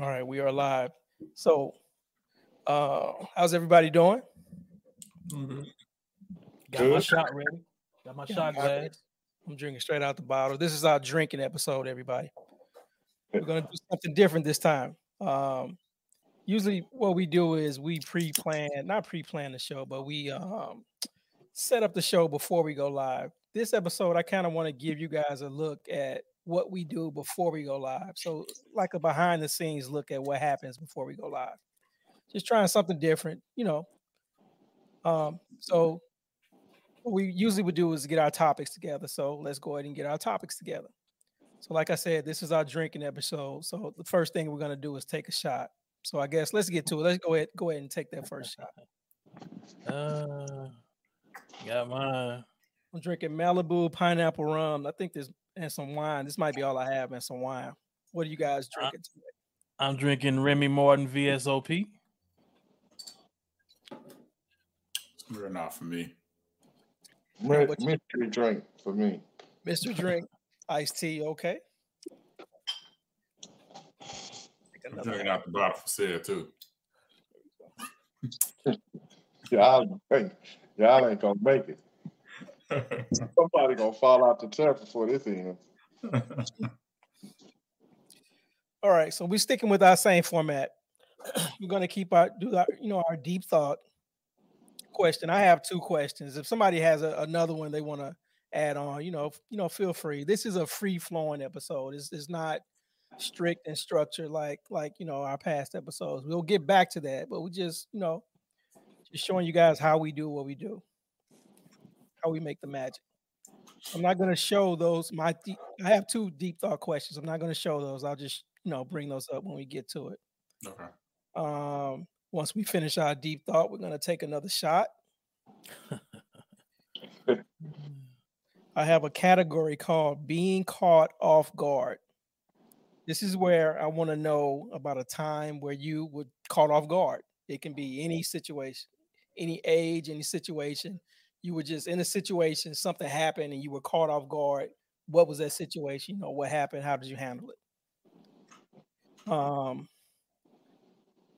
All right, we are live. So, uh, how's everybody doing? Mm-hmm. Got my shot ready. Got my Yeah, shot I- glass. I'm drinking straight out the bottle. This is our drinking episode, everybody. We're gonna do something different this time. Um, usually, what we do is we pre-plan, not pre-plan the show, but we um set up the show before we go live. This episode, I kind of want to give you guys a look at what we do before we go live. So, like a behind the scenes look at what happens before we go live. Just trying something different, you know. Um, so what we usually would do is get our topics together. So let's go ahead and get our topics together. So, like I said, this is our drinking episode. So the first thing we're gonna do is take a shot. So I guess let's get to it. Let's go ahead, go ahead and take that first shot. Uh, got mine. I'm drinking Malibu pineapple rum. I think there's and some wine. This might be all I have and some wine. What are you guys uh, drinking today? I'm drinking Remy Martin VSOP. Real not for me. Mi- what you- Mystery drink for me. Mr. Drink, iced tea, okay. I'm another drinking out the bottle for sale too. Y'all, ain't- y'all ain't gonna make it. Somebody gonna fall out the turf before this ends. All right, so we're sticking with our same format. we're gonna keep our do our you know our deep thought question. I have two questions. If somebody has a, another one they want to add on, you know, you know, feel free. This is a free flowing episode. It's, it's not strict and structured like like you know our past episodes. We'll get back to that, but we just you know just showing you guys how we do what we do, how we make the magic. I'm not going to show those. My deep, I have two deep thought questions. I'm not going to show those. I'll just you know bring those up when we get to it. okay. Um, once we finish our deep thought, we're going to take another shot. I have a category called being caught off guard. This is where I want to know about a time where you were caught off guard. It can be any situation, any age, any situation. You were just in a situation, something happened, and you were caught off guard. What was that situation? You know, what happened? How did you handle it? Um,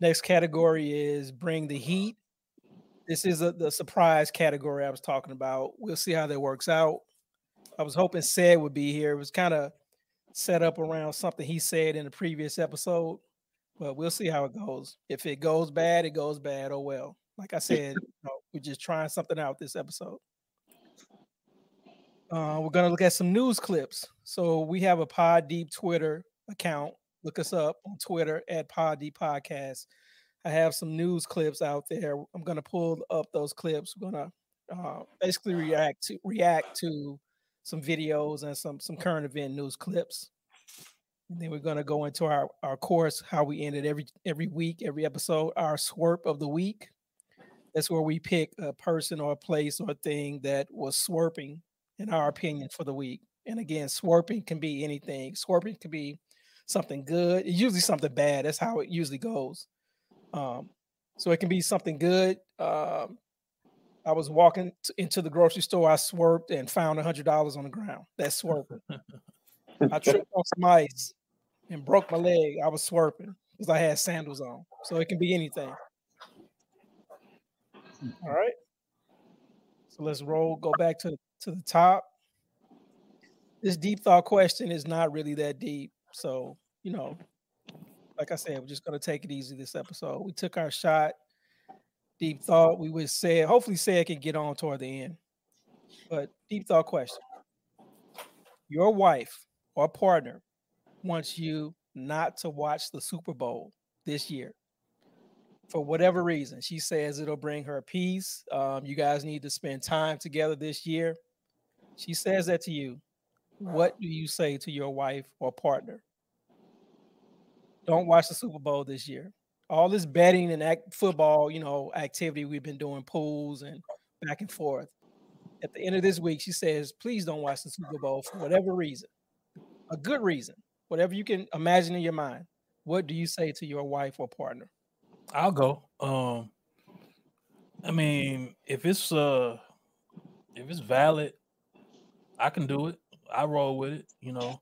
next category is bring the heat. This is a, the surprise category I was talking about. We'll see how that works out. I was hoping Said would be here. It was kind of set up around something he said in the previous episode, but we'll see how it goes. If it goes bad, it goes bad. Oh well. Like I said, we're just trying something out this episode. Uh, we're gonna look at some news clips. So we have a Pod Deep Twitter account. Look us up on Twitter at Pod Deep Podcast. I have some news clips out there. I'm gonna pull up those clips. We're gonna uh, basically react to react to some videos and some some current event news clips. And then we're gonna go into our our course, how we ended every every week, every episode, our swerp of the week. That's where we pick a person or a place or a thing that was swerping, in our opinion, for the week. And again, swerping can be anything. Swerping can be something good. It's usually something bad. That's how it usually goes. Um, so it can be something good. Um, I was walking into the grocery store. I swerved and found a hundred dollars on the ground. That's swerving. I tripped on some ice and broke my leg. I was swerving because I had sandals on. So it can be anything. Mm-hmm. All right. So let's roll. Go back to to the top. This deep thought question is not really that deep. So you know, like I said, we're just gonna take it easy this episode. We took our shot. Deep thought. We would say, hopefully, say it can get on toward the end. But deep thought question: Your wife or partner wants you not to watch the Super Bowl this year for whatever reason. She says it'll bring her peace. Um, you guys need to spend time together this year. She says that to you. What do you say to your wife or partner? Don't watch the Super Bowl this year. All this betting and act, football, you know, activity we've been doing, pools and back and forth. At the end of this week, she says, please don't watch the Super Bowl for whatever reason. A good reason, whatever you can imagine in your mind. What do you say to your wife or partner? I'll go. Um, I mean, if it's uh, if it's valid, I can do it. I roll with it. You know,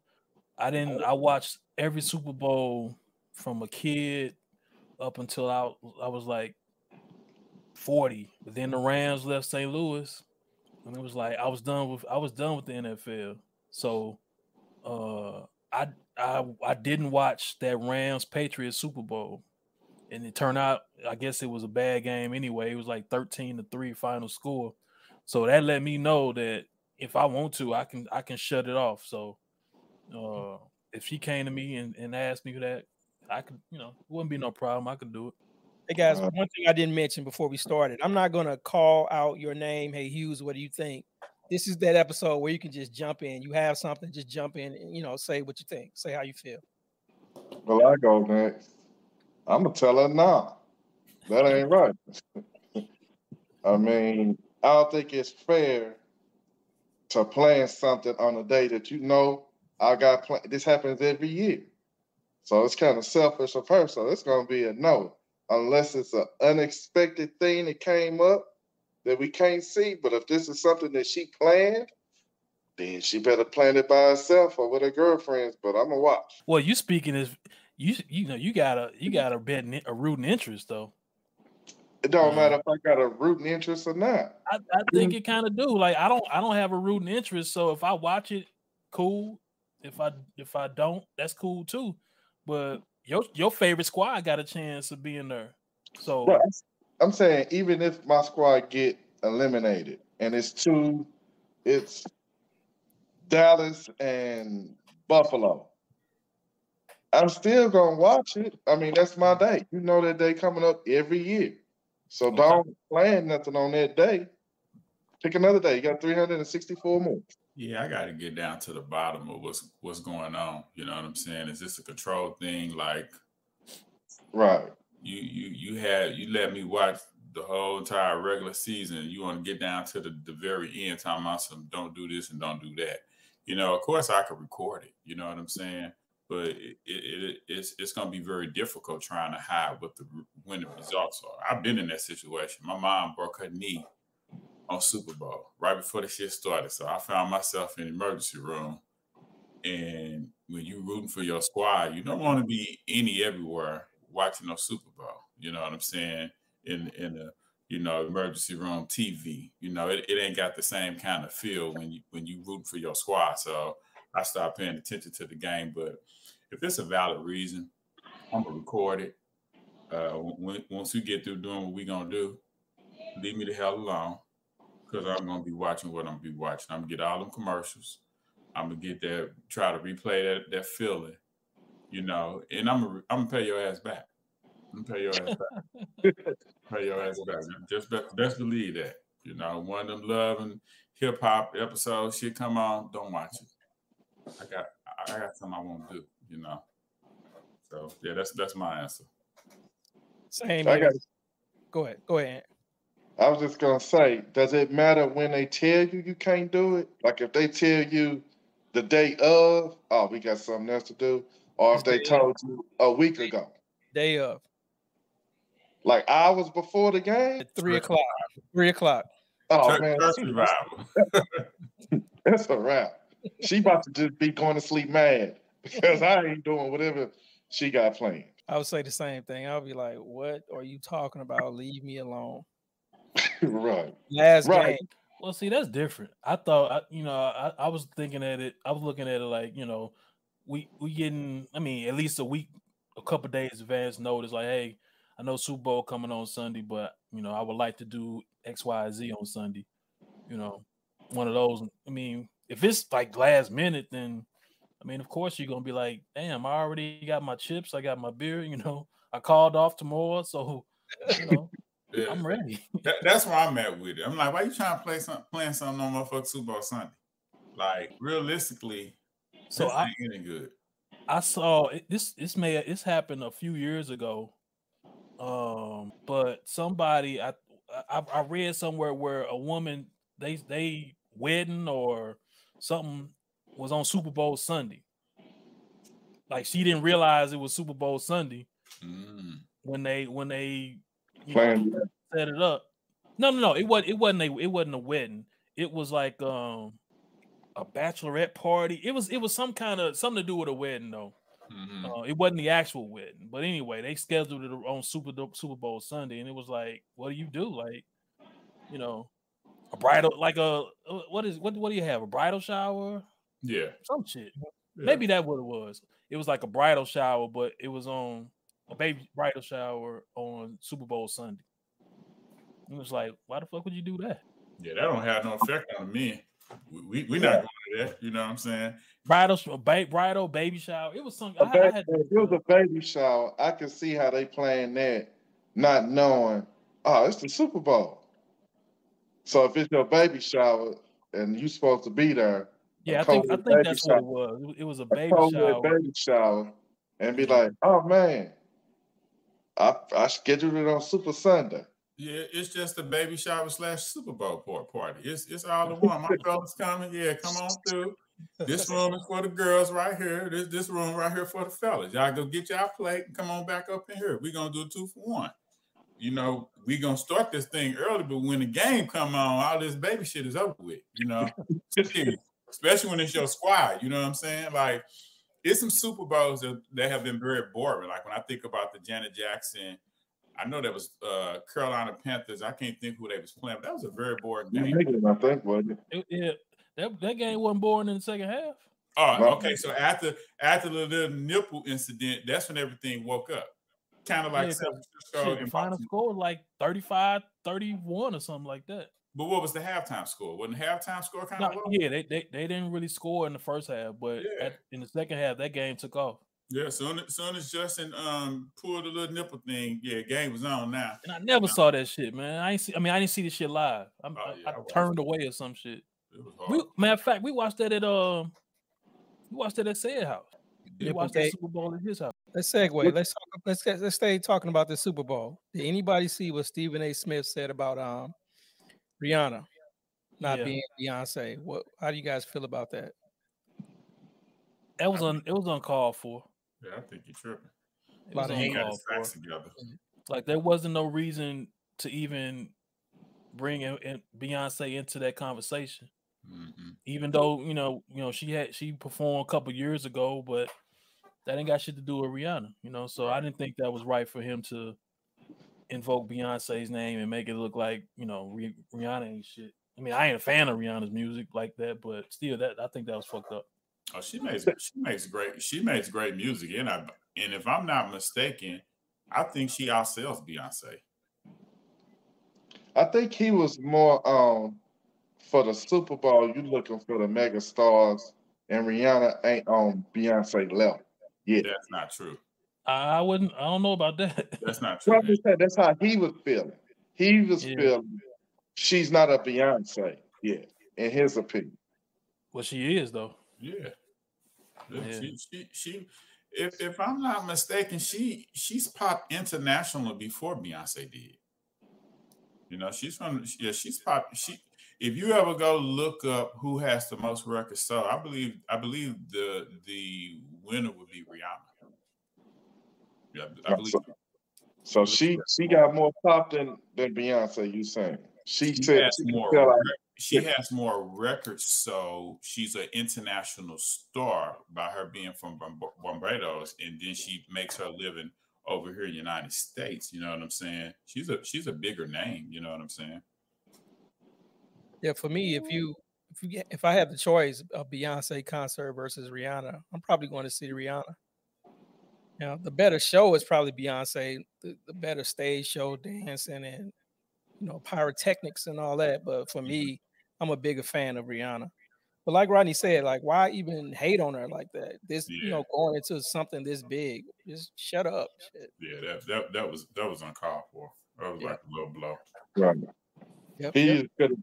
I didn't. I watched every Super Bowl from a kid up until I I was like 40. But then the Rams left St. Louis, and it was like I was done with I was done with the NFL. So uh I I I didn't watch that Rams Patriots Super Bowl. And it turned out, I guess it was a bad game anyway. It was like 13 to 3 final score. So that let me know that if I want to, I can I can shut it off. So uh if she came to me and, and asked me that, I could, you know, it wouldn't be no problem. I could do it. Hey guys, one thing I didn't mention before we started, I'm not gonna call out your name. Hey Hughes, what do you think? This is that episode where you can just jump in. You have something, just jump in and you know, say what you think, say how you feel. Well, I go next. I'm gonna tell her nah. That ain't right. I mean, I don't think it's fair to plan something on a day that you know I got plan. This happens every year, so it's kind of selfish of her. So it's gonna be a no, unless it's an unexpected thing that came up that we can't see. But if this is something that she planned, then she better plan it by herself or with her girlfriends. But I'm gonna watch. Well, you speaking is you you know you got a you got a bet a rooting interest though. It don't um, matter if I got a rooting interest or not. I, I think it kind of do. Like I don't I don't have a rooting interest, so if I watch it, cool. If I if I don't, that's cool too. But your your favorite squad got a chance of being there. So. I'm saying even if my squad get eliminated and it's two, it's Dallas and Buffalo. I'm still gonna watch it. I mean, that's my day. You know that day coming up every year. So Okay. don't plan nothing on that day. Pick another day. You got 364 more. Yeah, I got to get down to the bottom of what's what's going on. You know what I'm saying? Is this a control thing? Like Right. you you you had you let me watch the whole entire regular season. You want to get down to the, the very end, talking about some don't do this and don't do that. You know, of course I could record it. You know what I'm saying? But it, it, it it's it's going to be very difficult trying to hide what the when the results are. I've been in that situation. My mom broke her knee on Super Bowl right before the shit started, so I found myself in the emergency room. And when you're rooting for your squad, you don't want to be any everywhere watching no Super Bowl. You know what I'm saying? In in the you know emergency room TV. You know it, it ain't got the same kind of feel when you when you rooting for your squad. So I stopped paying attention to the game. But if it's a valid reason, I'm gonna record it. Uh, when, once we get through doing what we gonna do, leave me the hell alone because I'm gonna be watching what I'm gonna be watching. I'm gonna get all them commercials. I'm gonna get that, try to replay that that feeling, you know, and I'm gonna I'm gonna pay your ass back. I'm gonna pay your ass back. pay your ass back. Just be- best believe that. You know, one of them love and hip hop episodes shit come on, don't watch it. I got I got something I want to do, you know. So yeah, that's that's my answer. Same. I here. got Go ahead. Go ahead. I was just gonna say, does it matter when they tell you you can't do it? Like if they tell you the day of, oh, we got something else to do, or if they told you a week ago, Day of like hours before the game. at three o'clock. Three o'clock. Oh Church, man, church she- revival. that's a wrap. She about to just be going to sleep mad because I ain't doing whatever she got planned. I would say the same thing. I'll be like, "What are you talking about? Leave me alone." right. Last Right. game. Well, see, that's different. I thought, I, you know, I, I was thinking at it. I was looking at it like, you know, we we getting. I mean, at least a week, a couple days advance notice. Like, hey, I know Super Bowl coming on Sunday, but you know, I would like to do X, Y, Z on Sunday. You know, one of those. I mean, if it's like last minute, then I mean, of course you're gonna be like, damn, I already got my chips, I got my beer. You know, I called off tomorrow, so you know, Yeah. I'm ready. That, that's where I'm at with it. I'm like, why you trying to play some playing something on motherfucking Super Bowl Sunday? Like realistically, So I, ain't any good. I saw it, this. This may this happened a few years ago, um, but somebody I, I I read somewhere where a woman they they wedding or something was on Super Bowl Sunday. Like she didn't realize it was Super Bowl Sunday Mm. when they when they you know, Planned set it up. No, no, no. It wasn't. It wasn't a. It wasn't a wedding. It was like um a bachelorette party. It was. It was some kind of something to do with a wedding though. Mhm. Uh, it wasn't the actual wedding, but anyway, they scheduled it on Super Super Bowl Sunday, and it was like, what do you do? Like, you know, a bridal, like a uh, what is what? What do you have? A bridal shower? Yeah. Some shit. yeah. Maybe that what it was. It was like a bridal shower, but it was on a baby bridal shower on Super Bowl Sunday. It was like, why the fuck would you do that? Yeah, that don't have no effect on me. We we, we not going to that. You know what I'm saying? Bridal, sh- ba- bridal, baby shower. It was something. A I, I ba- had if it was a baby shower, I can see how they playing that, not knowing, oh, it's the Super Bowl. So if it's your baby shower and you're supposed to be there, yeah, I a think I think baby that's what it was. It- It was a a baby COVID shower. baby shower, and be mm-hmm. like, oh man, I I scheduled it on Super Sunday. Yeah, it's just a baby shower slash Super Bowl par- party. It's it's all in one. My fellas coming. Yeah, come on through. This room is for the girls right here. This this room right here for the fellas. Y'all go get y'all plate and come on back up in here. We're gonna do a two for one. You know, we gonna start this thing early, but when the game come on, all this baby shit is over with. You know, Seriously. Especially when it's your squad. You know what I'm saying? Like, it's some Super Bowls that, that have been very boring. Like when I think about the Janet Jackson, I know that was uh Carolina Panthers. I can't think who they was playing, but that was a very boring game. Niggas, I think, wasn't it? It- yeah, that, that game wasn't boring in the second half. Oh, okay. So after after the little nipple incident, that's when everything woke up. Kind of like Yeah, San 'cause Francisco Shit, and final Baltimore. score was like 35, 31 or something like that. But what was the halftime score? Wasn't the halftime score kind No, of low? yeah, they, they they didn't really score in the first half, but Yeah. at, in the second half, that game took off. Yeah, soon as soon as Justin um pulled the little nipple thing, yeah, game was on now. And I never Yeah. saw that shit, man. I ain't see. I mean, I didn't see the shit live. I'm, Oh, yeah, I I watched turned it. away or some shit. It was We, matter of fact, we watched that at um, we watched that at Said House. We Yeah, watched okay. that Super Bowl at his house. Let's segue. Let's talk, let's get, let's stay talking about the Super Bowl. Did anybody see what Stephen A. Smith said about um Rihanna not Yeah. being Beyonce? What? How do you guys feel about that? That was un, it was uncalled for. Yeah, I think you're tripping. It Lot was of He hate. got uncalled for. together. Like there wasn't no reason to even bring in, in Beyonce into that conversation. Mhm. Even though you know, you know, she had she performed a couple years ago, but that ain't got shit to do with Rihanna. You know, so I didn't think that was right for him to invoke Beyonce's name and make it look like you know Rih- Rihanna ain't shit. I mean, I ain't a fan of Rihanna's music like that, but still, that I think that was fucked up. Oh, she makes she makes great she makes great music, and I and if I'm not mistaken, I think she outsells Beyonce. I think he was more um for the Super Bowl. You looking for the mega stars, and Rihanna ain't on Beyonce level. Yeah, That's not true. I I wouldn't. I don't know about that. That's not true. I'm that's how he was feeling. He was Yeah. feeling she's not a Beyonce. Yeah, in his opinion. well, she is though. Yeah. Yeah, Yeah. She, she, she, if if I'm not mistaken, she she's popped international before Beyonce did. You know, she's from yeah, she's pop. She if you ever go look up who has the most records sold, I believe I believe the the winner would be Rihanna. Yeah, I believe So, so she she got more pop than than Beyonce. You saying she, she said has she more sell rec- she has more records so she's an international star by her being from Bar- barbados and then she makes her living over here in the united states you know what i'm saying she's a she's a bigger name you know what i'm saying Yeah, for me, if you if you get, if I had the choice of Beyonce concert versus Rihanna, I'm probably going to see Rihanna. You know, the better show is probably Beyonce. The, the better stage show, dancing, and you know, pyrotechnics and all that. But for mm-hmm. me, I'm a bigger fan of Rihanna. But like Rodney said, like why even hate on her like that? This, you know, going into something this big, just shut up. Shit. yeah that that, that was that was uncalled for that was Yeah. like a little blow Right. Yep, He yep. could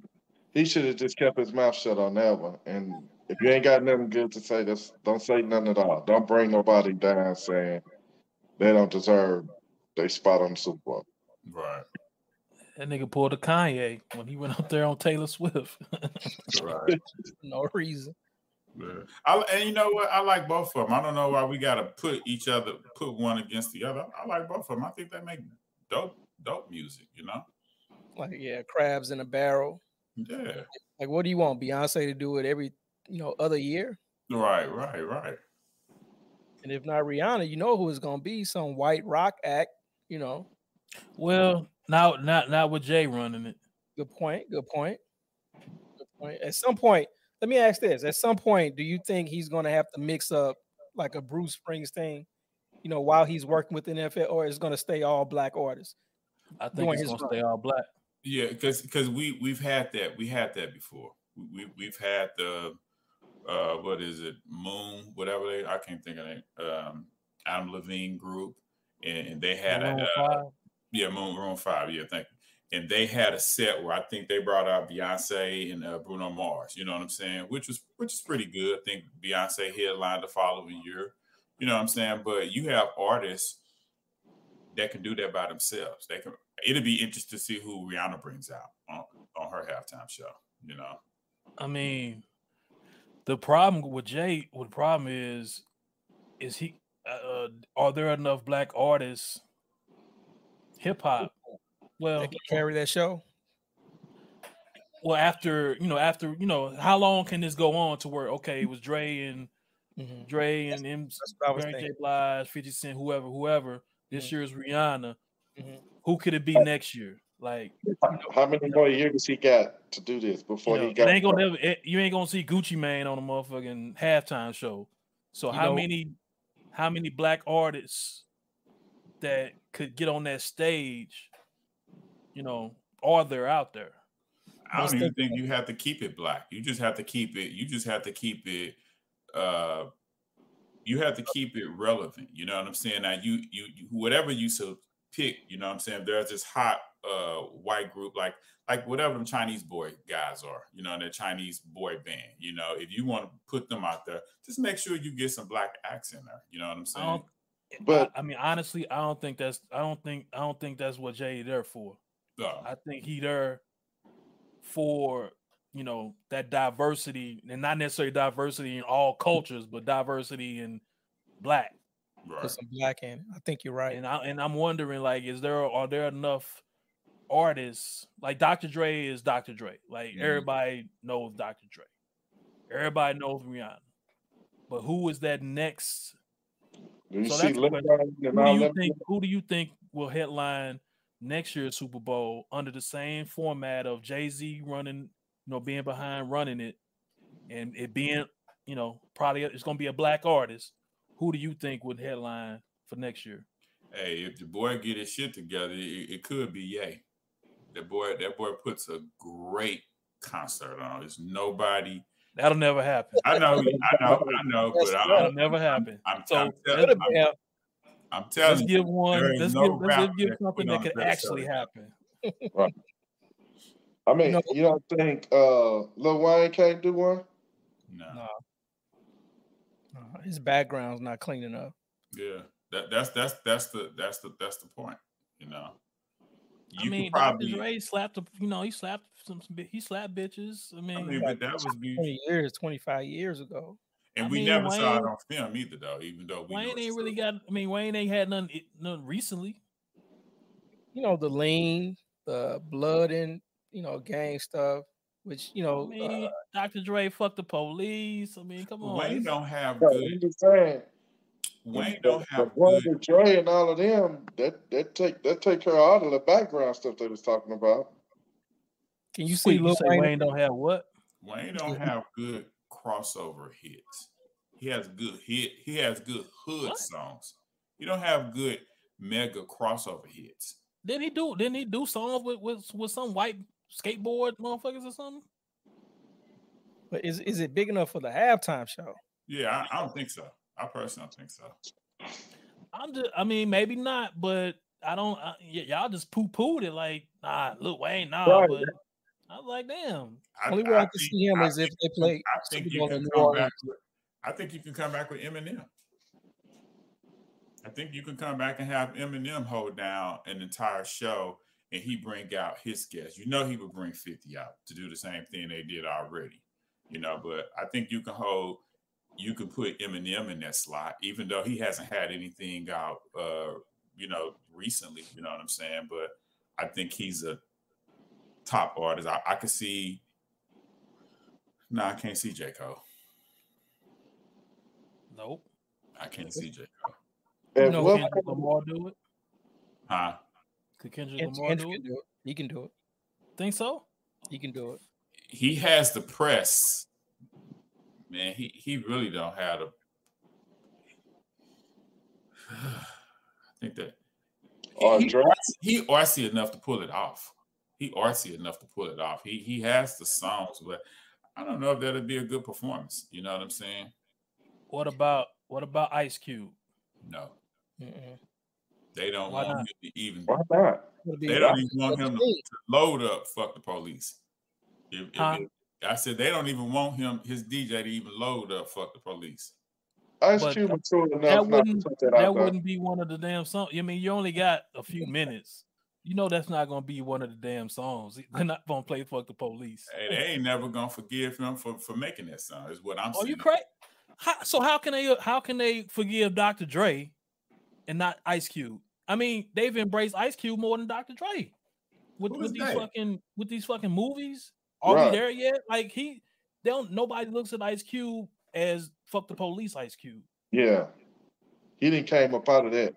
he should have just kept his mouth shut on that one. And if you ain't got nothing good to say, just don't say nothing at all. Don't bring nobody down saying they don't deserve their spot on the Super Bowl. right That nigga pulled a Kanye when he went up there on Taylor Swift. right no reason. Yeah. I, and you know what? I like both of them. I don't know why we got to put each other, put one against the other. I like both of them. I think they make dope, dope music. You know? Like yeah, crabs in a barrel. Yeah. Like what do you want Beyonce to do it every you know other year? Right. Right. Right. And if not Rihanna, you know who it's gonna be, some white rock act, you know. Well, now not not with Jay running it. Good point. Good point. Good point. At some point, let me ask this: At some point, do you think he's gonna have to mix up like a Bruce Springsteen, you know, while he's working with the NFL, or is gonna stay all black artists? I think Doing it's gonna run. stay all black. Yeah, because because we we've had that we had that before. We, we we've had the uh what is it Moon whatever they I can't think of it um Adam Levine group and, and they had Maroon a uh, yeah Moon Room Five yeah thank you. And they had a set where I think they brought out Beyonce and uh, Bruno Mars you know what I'm saying? Which was which is pretty good. I think Beyonce headlined the following year you know what I'm saying? But you have artists that can do that by themselves. They can it'll be interesting to see who Rihanna brings out on, on her halftime show. You know, I mean, the problem with Jay, what the problem is, is he? Uh, are there enough black artists? Hip hop. Well, That can carry that show. well, after you know, after you know, how long can this go on to where okay, it was Dre and Mhm. Dre and M, That's what I was Mary J. Blige, Fifty Cent, whoever, whoever. This Mhm. year's Rihanna. Mhm. Who could it be next year? Like How many more years he got to do this you before know, he it got? ain't gonna never. It, you ain't gonna see Gucci Mane on a motherfucking halftime show. So You how know- many, how many black artists that could get on that stage? You know, are there out there? I don't even think you have to keep it black. You just have to keep it. You just have to keep it. uh You have to keep it relevant. You know what I'm saying? Now, you you, you whatever you so pick. You know what I'm saying? There's this hot uh white group like like whatever them Chinese boy guys are. You know, their Chinese boy band. You know, if you want to put them out there, just make sure you get some black acts in there. You know what I'm saying? don't. But- I, I mean, honestly, I don't think that's. I don't think. I don't think that's what Jay there for. So, I think he there for you know that diversity, and not necessarily diversity in all cultures, but diversity in black. right. Put some black in. I think you're right. And I and I'm wondering, like, is there are there enough artists like Dr. Dre is Dr. Dre? Like Mhm. everybody knows Dr. Dre, everybody knows Rihanna, but who is that next? do you so see that's the Lil question. Wayne and Who do you think? Who do you think will headline next year's Super Bowl under the same format of Jay Z running, you know, being behind running it, and it being, you know, probably it's going to be a black artist. Who do you think would headline for next year? Hey, if the boy get his shit together, it, it could be Yay. That boy, that boy puts a great concert on. There's nobody. That'll never happen. I know, I know, I know, but I, That'll I'm, never happen. I'm, So I'm, tell- Could have I'm, been. I'm Let's telling you, give one. Let's no give. Let's give that something that on could actually show than happen. I mean, No. you don't think uh Lil Wayne can't do one? no, No. Uh, His background's not clean enough. yeah, that, that's that's that's the that's the that's the point. You know, I mean, could probably. Dr. Dre slapped. A, you know, he slapped some. some He slapped bitches. I mean, I mean, but that was 20 years, 25 years ago. and I we mean, never saw it on film either, though. Even though we Wayne it's ain't really got. I mean, Wayne ain't had none. None recently. You know, the lean, the blood and, you know, gang stuff, which, you I know, mean, uh, Dr. Dre fucked the police. I mean, come on. Wayne don't have No, good. I'm just. Wayne don't have brother good. Dre and all of them, that that take that take care of all of the background stuff they was talking about. can you Wait, see you Lil say Wayne? Wayne don't have what? Wayne don't have good crossover hits. He has good hit. He has good hood What? songs. He don't have good mega crossover hits. Didn't he do? Didn't he do songs with with, with some white skateboard motherfuckers or something? But is, is it big enough for the halftime show? Yeah, I, I don't think so. I personally think so. I'm just. I mean, maybe not, but I don't. I, y- y'all just poo pooed it like, nah, Lil Wayne, nah. Right. But I was like, damn. I, Only way I, can think- see him I is if they play I think you can come back. With, I think you can come back with Eminem. I think you can come back and have Eminem hold down an entire show, and he bring out his guests. You know, he would bring Fifty out to do the same thing they did already. You know, but I think you can hold. You can put Eminem in that slot, even though he hasn't had anything out. Uh, you know, recently. You know what I'm saying? But I think he's a top artist. I, I could see. No, I can't see J. Cole. Nope. I can't see J. Cole. You know, what Kendrick Lamar do it? Huh? Could Kendrick Kendrick, Lamar do it? can do it. He can do it. Think so? He can do it. He has the press. Man, he, he really don't have the I think that Or he, Drake? he artsy enough to pull it off. He artsy enough to pull it off. He he has the songs, but I don't know if that'll be a good performance. You know what I'm saying? What about what about Ice Cube? No, Mm-mm. they don't Why want not? him to even. Why not? They don't even want him to, to load up. Fuck the police. If- if- Huh? if- I said they don't even want him, his DJ, to even load up. Fuck the police. Ice But Cube was cool enough that wouldn't- that That wouldn't be one of the damn songs. I mean, you only got a few minutes. You know that's not gonna be one of the damn songs. They're not gonna play "Fuck the Police." Hey, they ain't never gonna forgive him for, for making that song. Is what I'm oh, Are saying. you crazy? How, so how can they how can they forgive Dr. Dre and not Ice Cube? I mean, they've embraced Ice Cube more than Dr. Dre with, with these fucking with these fucking movies. Are Right. we there yet? Like he, they don't. Nobody looks at Ice Cube as "Fuck the Police." Ice Cube. Yeah. He didn't came up out of that.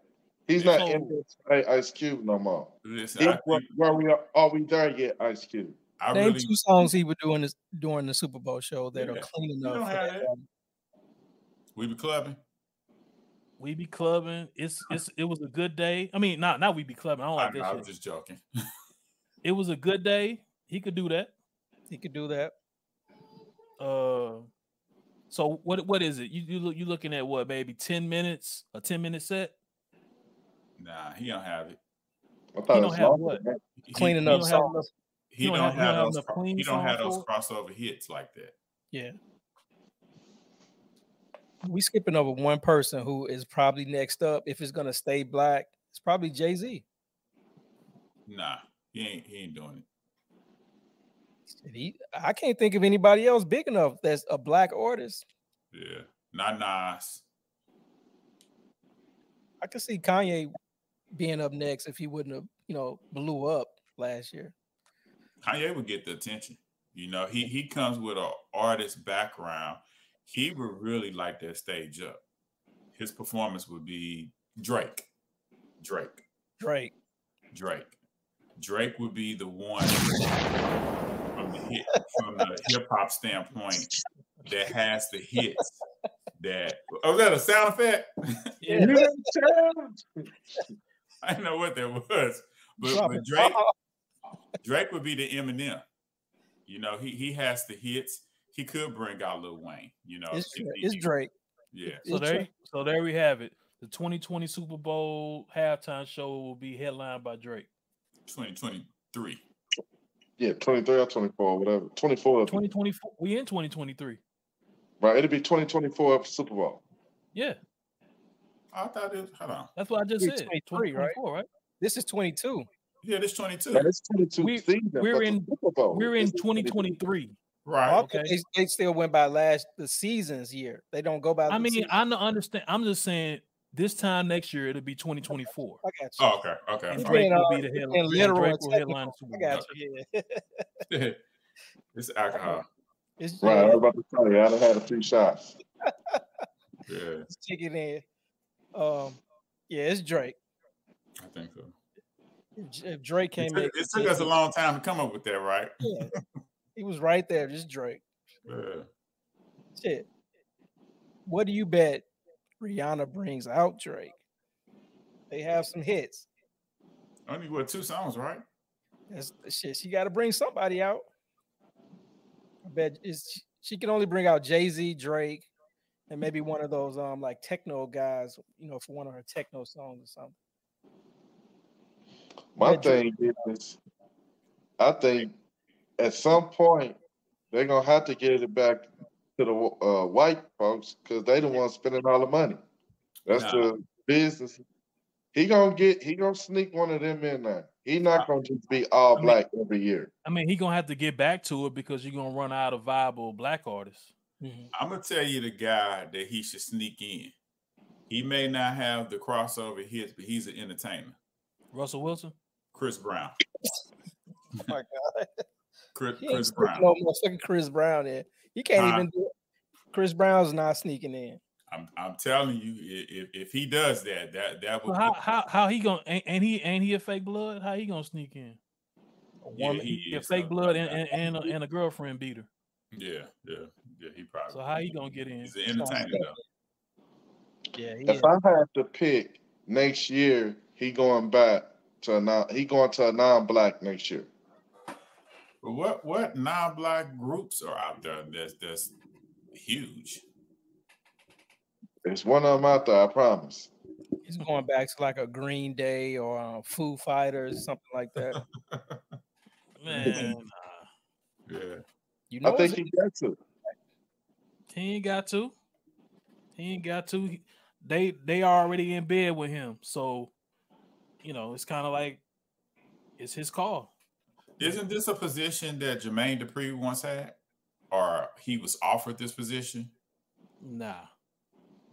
He's not in this Ice Cube no more. Listen, He, I, where, think, where we are, are we there yet, Ice Cube? I Name really two songs he would do in this during the Super Bowl show that Yeah. are clean enough. For that that. we be clubbing. We be clubbing. It's it's it was a good day. I mean, not not we be clubbing. I don't I, like that I shit. was just joking. It was a good day. He could do that. He could do that. Uh, so what what is it? You you look you looking at what, baby? Ten minutes, a ten minute set. Nah, he don't have it. I thought He don't have what? He, Clean he, enough don't have songs. enough- he don't, don't have- have, don't have those. enough cro- clean he don't have those crossover hits like that. Yeah. We skipping over one person who is probably next up. If it's gonna stay black, it's probably Jay Z. Nah, he ain't. He ain't doing it. He, I can't think of anybody else big enough that's a black artist. Yeah, not Nas. I could see Kanye being up next if he wouldn't have, you know, blew up last year. Kanye would get the attention. You know, he he comes with an artist background. He would really light that stage up. His performance would be Drake. Drake. Drake. Drake. Drake would be the one from the hit from the hip hop standpoint that has the hits that oh, was that a sound effect? Yeah. You didn't tell. I didn't know what that was. But, but. Drake Drake would be the Eminem. You know, he he has the hits. He could bring out Lil Wayne. You know, It's, he- it's Drake. Yeah, So It's there, Drake. so there we have it. The 2020 Super Bowl halftime show will be headlined by Drake. 2023. Yeah, 23 or 24, whatever. 24. 2024. We in 2023. Right. It'll be 2024 Super Bowl. Yeah, I thought it. Hold on. that's what I just We're said. 23, right? right? This is 22. Yeah, this 22. Now, it's 22 We- season. we're in- Super Bowl. We're in 2023. Right. Okay. they, they still went by last the season's year. They don't go by. I mean, season. I don't understand. I'm just saying this time next year it'll be 2024. I got you. Oh, okay. Okay. And I'm Drake- Drake sorry. will be the being headline. literal Drake and will headline the Super I got you. Yeah. it's alcohol. it's Right. I was about to tell you, I done had a few shots. Yeah, it's chicken in. Um, yeah, it's Drake. I think so. If, J- if Drake It came took, in, it took us a long time to come up with that, right? Yeah, he was right there. Just Drake. Yeah. Shit. What do you bet Rihanna brings out Drake? They have some hits. Only what two songs, right? That's shit. She got to bring somebody out. I bet it's she can only bring out Jay Z, Drake, and maybe one of those um like techno guys. You know, for one of her techno songs or something. My Yeah, Drake- thing is, I think at some point they're gonna have to get it back to the uh, white folks because they the ones spending all the money. That's Nah. the business. He gonna get. He gonna sneak one of them in there. He not gonna just be all I mean- black every year. I mean, he gonna have to get back to it because you're gonna run out of viable black artists. I'm gonna tell you the guy that he should sneak in. He may not have the crossover hits, but he's an entertainer. Russell Wilson. Chris Brown. Oh my god, Chris, Chris Brown. no motherfucking Chris Brown in. He can't Huh? even do it. Chris Brown's not sneaking in. I'm I'm telling you, if if he does that, that that would Well, how how how he gonna ain't, ain't he ain't he a fake blood? How he gonna sneak in? A Yeah, he He a fake uh, blood and and, and, a, and a girlfriend beater. yeah, yeah, yeah. He probably. So how he gonna get in? He's an entertainer though. yeah, he If is. I have to pick next year, he going back to a non. He going to a non-black next year. But what what non-black groups are out there that's that's huge? There's one of them out there. I promise. He's going back to like a Green Day or uh, Foo Fighters, something like that. Man, nah. Yeah. You know, I think he got to. he ain't got to. He ain't got to. He- They they already in bed with him, so you know it's kind of like it's his call. Isn't this a position that Jermaine Dupri once had, or he was offered this position? Nah.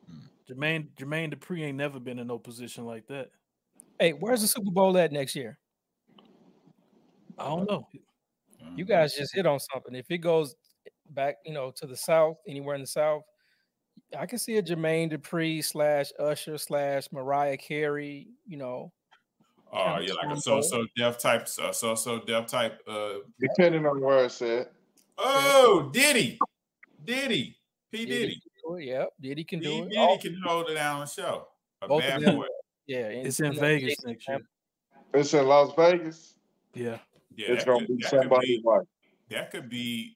Hmm. Jermaine Jermaine Dupri ain't never been in no position like that. hey, where's the Super Bowl at next year? I don't know. You guys just hit on something. If it goes back, you know, to the south, anywhere in the south, I can see a Jermaine Dupri slash Usher slash Mariah Carey. You know, Oh yeah, like a So So Def type, uh, So So Def type. Uh, Depending on where it's at. oh, Diddy, Diddy, P Diddy Diddy, can do it. Yep, Diddy can P do it. Diddy All- can hold it down on the show. A Both of bad them. boy. yeah, It's in Vegas next year. It's in Las Vegas. Yeah. Yeah, it's that gonna could, be that could somebody's be wife. that could be.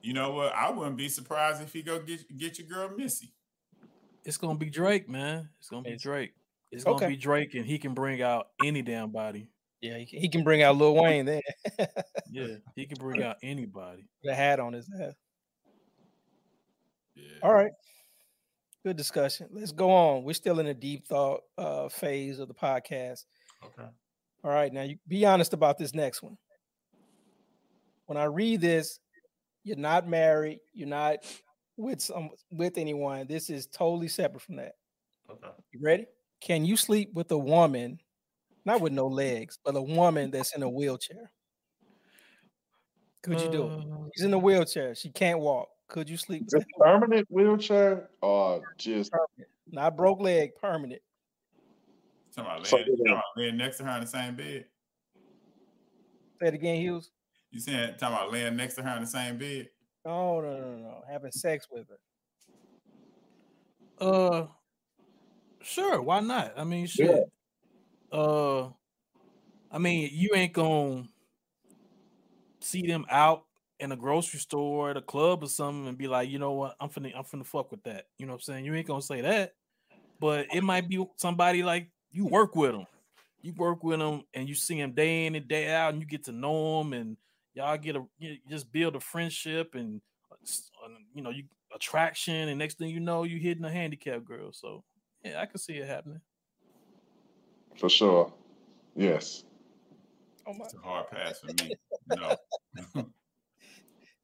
You know what? I wouldn't be surprised if he go get get your girl Missy. It's gonna be Drake, man. It's gonna be Drake. It's gonna Okay. be Drake, and he can bring out any damn body. Yeah, he, can- he can bring out Lil Wayne then. Yeah, he can bring out anybody. the hat on his head. Yeah. All right. Good discussion. Let's go on. We're still in a deep thought uh, phase of the podcast. Okay. All right. Now, you be honest about this next one. When I read this, you're not married. You're not with some with anyone. This is totally separate from that. Okay. You ready? Can you sleep with a woman, not with no legs, but a woman that's in a wheelchair? Could you do it? Uh, She's in a wheelchair. She can't walk. Could you sleep with Just permanent wheelchair or just permanent? Not broke leg, permanent. Talking about So- laying, talking laying next to her in the same bed. Say it again, Hughes. You saying talking about laying next to her in the same bed? No, no, no, no. Having sex with her. Uh, sure. Why not? I mean, shit. Uh, I mean, you ain't gonna see them out in a grocery store, at a club, or something, and be like, you know what, I'm finna, I'm finna fuck with that. You know what I'm saying? You ain't gonna say that, but it might be somebody like you work with them. You work with them, and you see them day in and day out, and you get to know them, and y'all get a, you just build a friendship, and uh, uh, you know, you attraction, and next thing you know, you hitting a handicap girl. So yeah, I can see it happening. for sure. Yes. Oh my! It's a hard pass for me. No.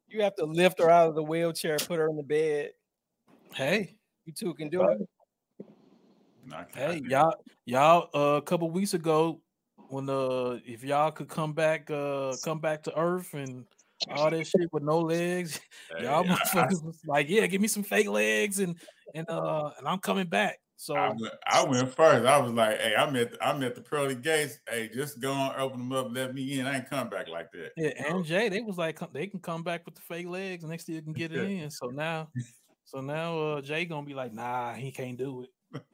You have to lift her out of the wheelchair, put her in the bed. Hey, You two can do it. no hey, y'all, y'all. Uh, a couple weeks ago, when uh, if y'all could come back, uh, come back to Earth and all that shit with no legs, Hey, y'all I- I- was like, yeah, give me some fake legs and and uh, and I'm coming back. So I went, I went first. I was like, "Hey, I'm at I'm at the pearly gates. Hey, just go on, open them up, let me in. I ain't come back like that." yeah, and Jay, they was like, they can come back with the fake legs, and next year you can get it in. So now, so now, uh, Jay gonna be like, nah, he can't do it.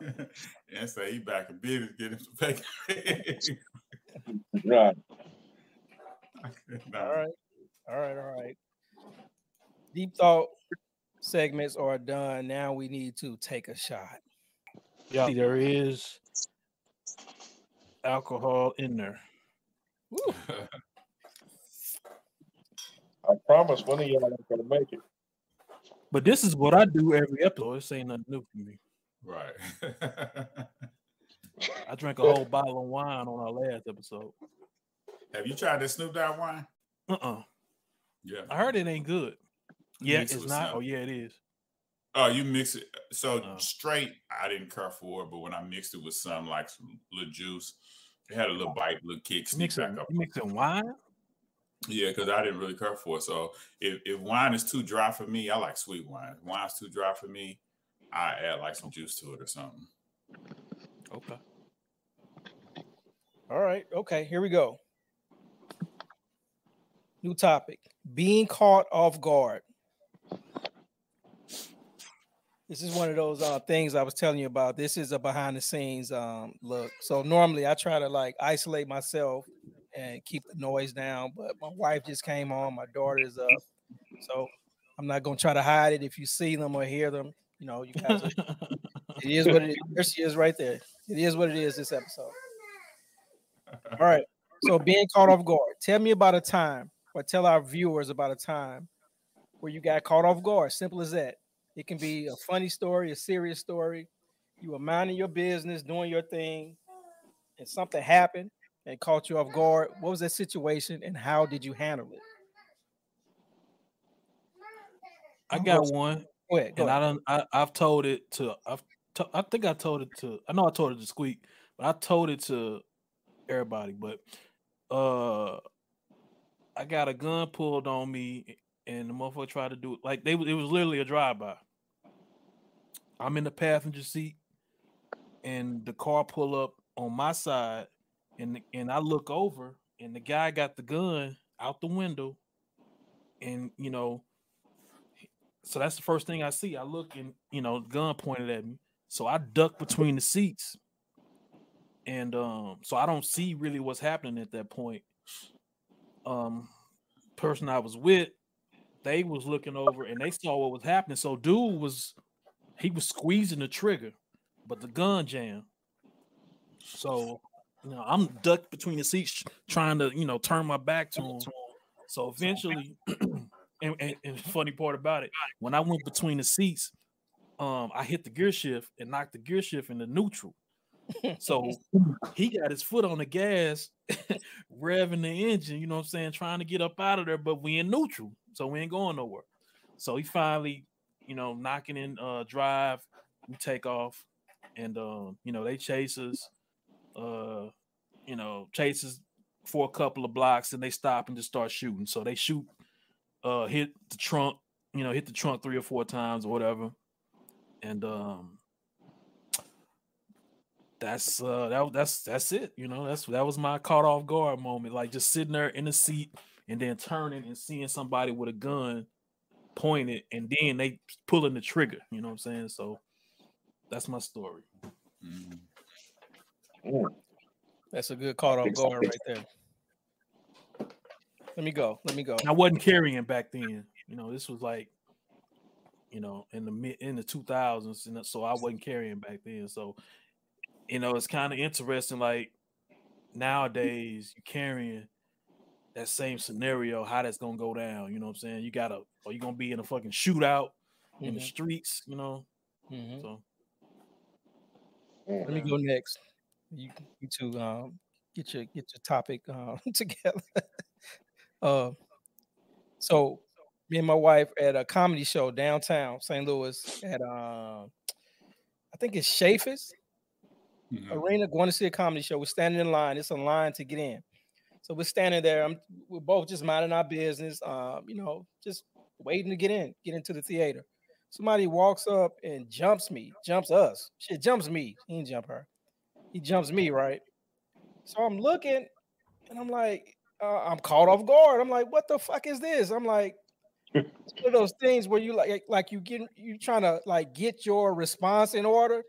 and say he back in business, getting some fake. Right. Nah. All right, all right, all right. Deep thought segments are done. Now we need to take a shot. Yeah, there is alcohol in there. I promise one of y'all ain't gonna make it. But this is what I do every episode. This ain't nothing new for me. right. I drank a whole bottle of wine on our last episode. Have you tried this Snoop Dogg wine? Uh-uh. Yeah. I heard it ain't good. Yeah, it's not. some. Oh, yeah, it is. Oh, you mix it. So Oh. straight, I didn't care for it, but when I mixed it with some like some little juice, it had a little bite, little kick, You sneak mixing, back up. you mixing wine? Yeah, because I didn't really care for it. So if, if wine is too dry for me, I like sweet wine. If wine's too dry for me, I add like some juice to it or something. Okay. All right. Okay. Here we go. New topic: being caught off guard. This is one of those uh, things I was telling you about. This is a behind the scenes um, look. So normally I try to like isolate myself and keep the noise down, but my wife just came on. My daughter's up, so I'm not gonna try to hide it. If you see them or hear them, you know, you guys. Are, it is what it is. There she is, right there. It is what it is. This episode. All right. So being caught off guard. Tell me about a time, or tell our viewers about a time where you got caught off guard. Simple as that. It can be a funny story, a serious story. You were minding your business, doing your thing, and something happened and caught you off guard. What was that situation, and how did you handle it? I got one. Go ahead. Go and ahead. I don't. I, I've told it to. I've. To, I think I told it to. I know I told it to Squeak, but I told it to everybody. But uh, I got a gun pulled on me, and the motherfucker tried to do it. Like they. It was literally a drive by. I'm in the passenger seat, and the car pull up on my side, and and I look over, and the guy got the gun out the window, and you know so that's the first thing I see. I look and you know, the gun pointed at me. So I duck between the seats. And um, so I don't see really what's happening at that point. Um, person I was with, they was looking over and they saw what was happening. So dude was he was squeezing the trigger, but the gun jammed. So you know, I'm ducked between the seats trying to, you know, turn my back to him. So eventually and, and, and funny part about it, when I went between the seats, um, I hit the gear shift and knocked the gear shift into neutral. So he got his foot on the gas, revving the engine, you know what I'm saying, trying to get up out of there, but we in neutral, so we ain't going nowhere. So he finally, you know, knocking in uh drive, we take off, and um, you know, they chase us, uh, you know, chase us for a couple of blocks and they stop and just start shooting. So they shoot uh hit the trunk, you know, hit the trunk three or four times or whatever. And um that's uh that that's that's it, you know. That's that was my caught off guard moment, like just sitting there in the seat and then turning and seeing somebody with a gun pointed and then they pulling the trigger, you know what I'm saying? So that's my story. Mhm. Mm. That's a good caught off guard right there. Let me go. Let me go. I wasn't carrying back then. You know, this was like, you know, in the mid in the two thousands, and so I wasn't carrying back then. So, you know, it's kind of interesting. Like nowadays, you carrying that same scenario, how that's gonna go down. You know what I'm saying? You gotta, or you gonna be in a fucking shootout in the Mhm, streets. You know, mhm. so Let me go next. You, you two, um, get your get your topic uh, together. uh, so me and my wife at a comedy show downtown St. Louis at um, I think it's Chaifetz Mhm. Arena going to see a comedy show. We're standing in line. It's a line to get in. So we're standing there. I'm, we're both just minding our business. Um, you know, just waiting to get in, get into the theater. Somebody walks up and jumps me, jumps us. Shit, jumps me. He didn't jump her. He jumps me, right? So I'm looking, and I'm like, uh, I'm caught off guard. I'm like, what the fuck is this? I'm like, it's one of those things where you like, like you get, you trying to like get your response in order.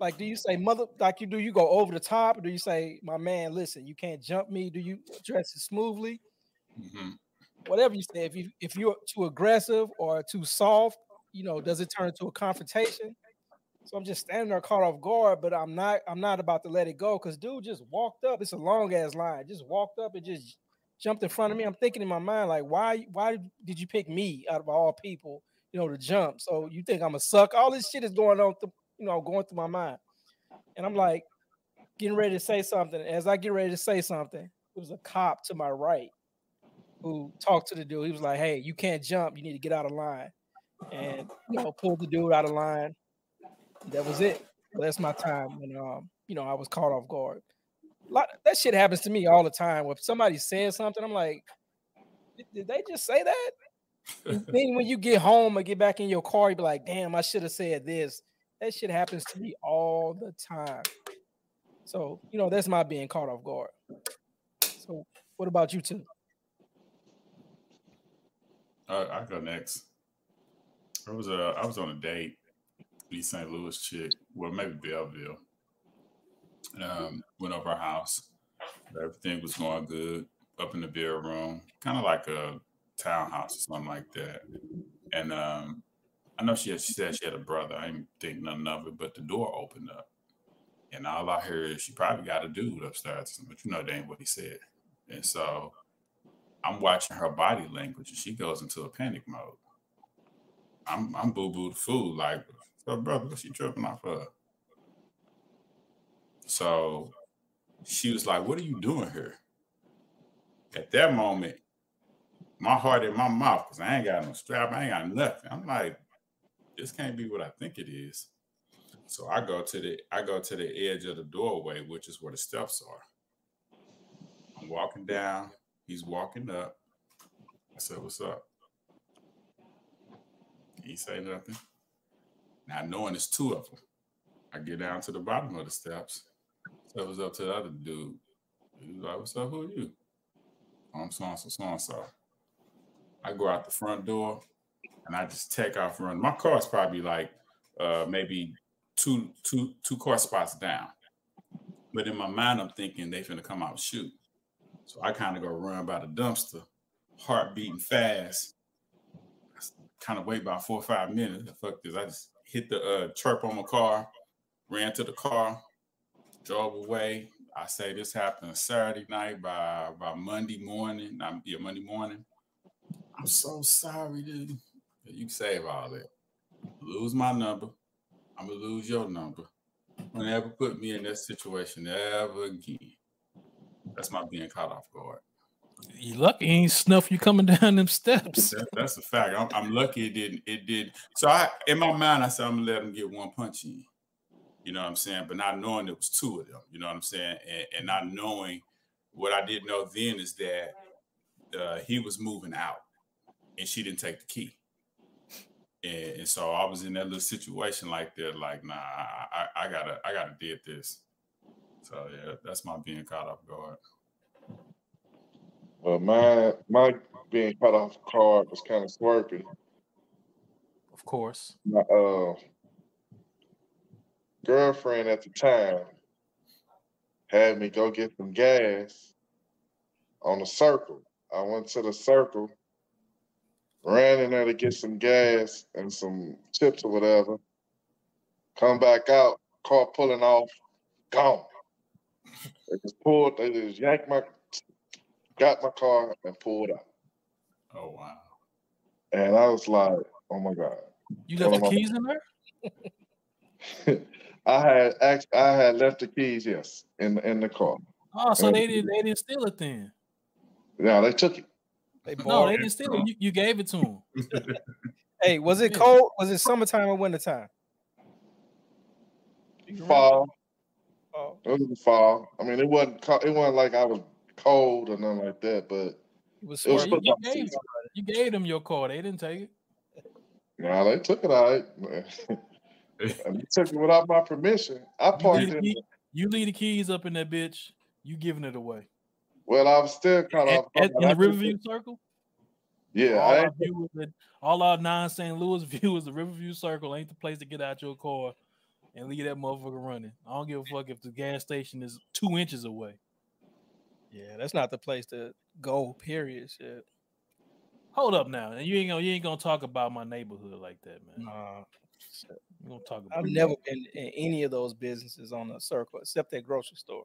Like, do you say mother like you do? You go over the top, or do you say, my man, listen, you can't jump me? Do you address it smoothly? Mhm. Whatever you say. If you if you're too aggressive or too soft, you know, does it turn into a confrontation? So I'm just standing there caught off guard, but I'm not I'm not about to let it go because dude just walked up. It's a long ass line. Just walked up and just jumped in front of me. I'm thinking in my mind, like, why why did you pick me out of all people, you know, to jump? So you think I'm a suck? All this shit is going on, th- you know, going through my mind. And I'm like, getting ready to say something. As I get ready to say something, it was a cop to my right who talked to the dude. He was like, Hey, you can't jump, you need to get out of line. And you know, pulled the dude out of line. That was it. That's my time when um, you know, I was caught off guard. Lot, that shit happens to me all the time. If somebody says something, I'm like, Did, did they just say that? Then when you get home or get back in your car, you be like, damn, I should have said this. That shit happens to me all the time. So, you know, that's my being caught off guard. So, what about you two? Uh, I go next. I was uh, I was on a date, East St. Louis chick, well maybe Belleville. Um, went over her house. Everything was going good up in the bedroom, kind of like a townhouse or something like that. And um, I know she had, she said she had a brother. I didn't think nothing of it, but the door opened up, and all I heard is she probably got a dude upstairs, but you know that ain't what he said. And so I'm watching her body language, and she goes into a panic mode. I'm I'm boo boo the fool, like, so brother, what she tripping off of? So she was like, "What are you doing here?" At that moment, my heart in my mouth because I ain't got no strap, I ain't got nothing. I'm like, this can't be what I think it is. So I go to the I go to the edge of the doorway, which is where the steps are. I'm walking down. He's walking up. I said, "What's up?" He say nothing. Now knowing it's two of them, I get down to the bottom of the steps. So what's up to the other dude? He's like, "What's up? Who are you?" Oh, I'm so and so, so and so. I go out the front door and I just take off running. My car's probably like uh, maybe two, two, two car spots down. But in my mind, I'm thinking they finna come out and shoot. So I kind of go run by the dumpster, heart beating fast. Kind of wait about four or five minutes. Fuck this. I just hit the uh, chirp on my car, ran to the car, drove away. I say this happened Saturday night by by Monday morning. I'm yeah, Monday morning. I'm so sorry, dude. You can save all that. Lose my number. I'm gonna lose your number. Don't ever put me in that situation ever again. That's my being caught off guard. You lucky ain't snuff you coming down them steps. That, that's a fact. I'm, I'm lucky it didn't. It did. So I, in my mind, I said I'm gonna let him get one punch in. You know what I'm saying? But not knowing it was two of them. You know what I'm saying? And, and not knowing what I didn't know then is that uh, he was moving out, and she didn't take the key. And, and so I was in that little situation like that. Like, nah, I, I, I gotta, I gotta did this. So yeah, that's my being caught off guard. Well, my my being caught off guard was kind of swervy. Of course. My uh, girlfriend at the time had me go get some gas on the circle. I went to the circle, ran in there to get some gas and some chips or whatever. Come back out, car pulling off, gone. They just pulled, they just yanked my, got my car and pulled out. Oh wow. And I was like, oh my God. You left the I'm- keys in there? I had act- I had left the keys, yes, in in the car. Oh, so Yeah. they didn't they didn't steal it then. Yeah, they took it. They No, they didn't steal it. You, you gave it to them. Hey, was it cold? Was it summertime or wintertime? Do? Fall. Oh, It was the fall. I mean, it wasn't co- it wasn't like I was cold or nothing like that, but it was it was swerving. you, you gave you gave them your car. They didn't take it. Nah, they took it all right. man. and they took it without my permission. I You parked leave, the in. key, you leave the keys up in that bitch. You giving it away. Well, I'm still kind of at- in the Riverview Circle. Yeah, all I our ain't- viewers, that- all our non St. Louis viewers, the Riverview Circle ain't the place to get out your car and leave that motherfucker running. I don't give a fuck if the gas station is two inches away. Yeah, that's not the place to go. Period. Shit. Hold up now. You ain't gonna you ain't gonna talk about my neighborhood like that, man. Nah, You gonna talk about I've it. never been in any of those businesses on the circle except that grocery store.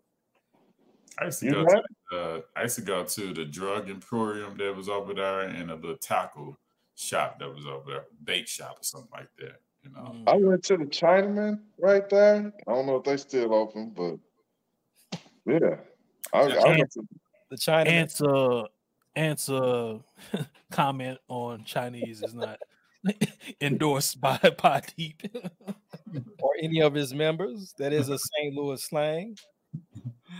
I used to You go to uh, I used to go to the drug emporium that was over there and a little taco shop that was over there, bake shop or something like that. You know, Mm. I went to the Chinaman right there. I don't know if they still open, but yeah, I, I went to The China answer answer comment on Chinese is not endorsed by by Deep. or any of his members. That is a St. Louis slang.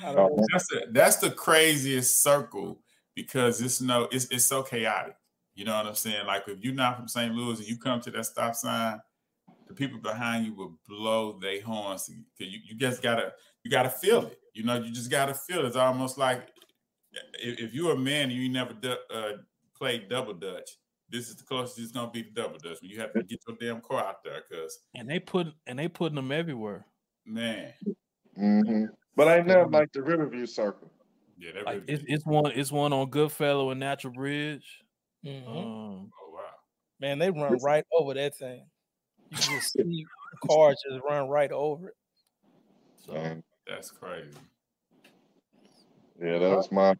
I don't know. Oh, that's the, that's the craziest circle because it's no, it's it's so chaotic. You know what I'm saying? Like if you're not from St. Louis and you come to that stop sign, the people behind you will blow their horns. You, you just gotta you gotta feel it. You know, you just gotta feel it. It's almost like if, if you're a man and you never du- uh, played double dutch, this is the closest it's gonna be to double dutch. When you have to get your damn car out there, cause and they put and they putting them everywhere. Man, mm-hmm. But ain't nothing like the Riverview Circle. Yeah, that like it's, it's, one it's one on Goodfellow and Natural Bridge. Mm-hmm. Um, oh wow, man, they run right over that thing. You just see cars just run right over it. So man. that's crazy. Yeah, that was my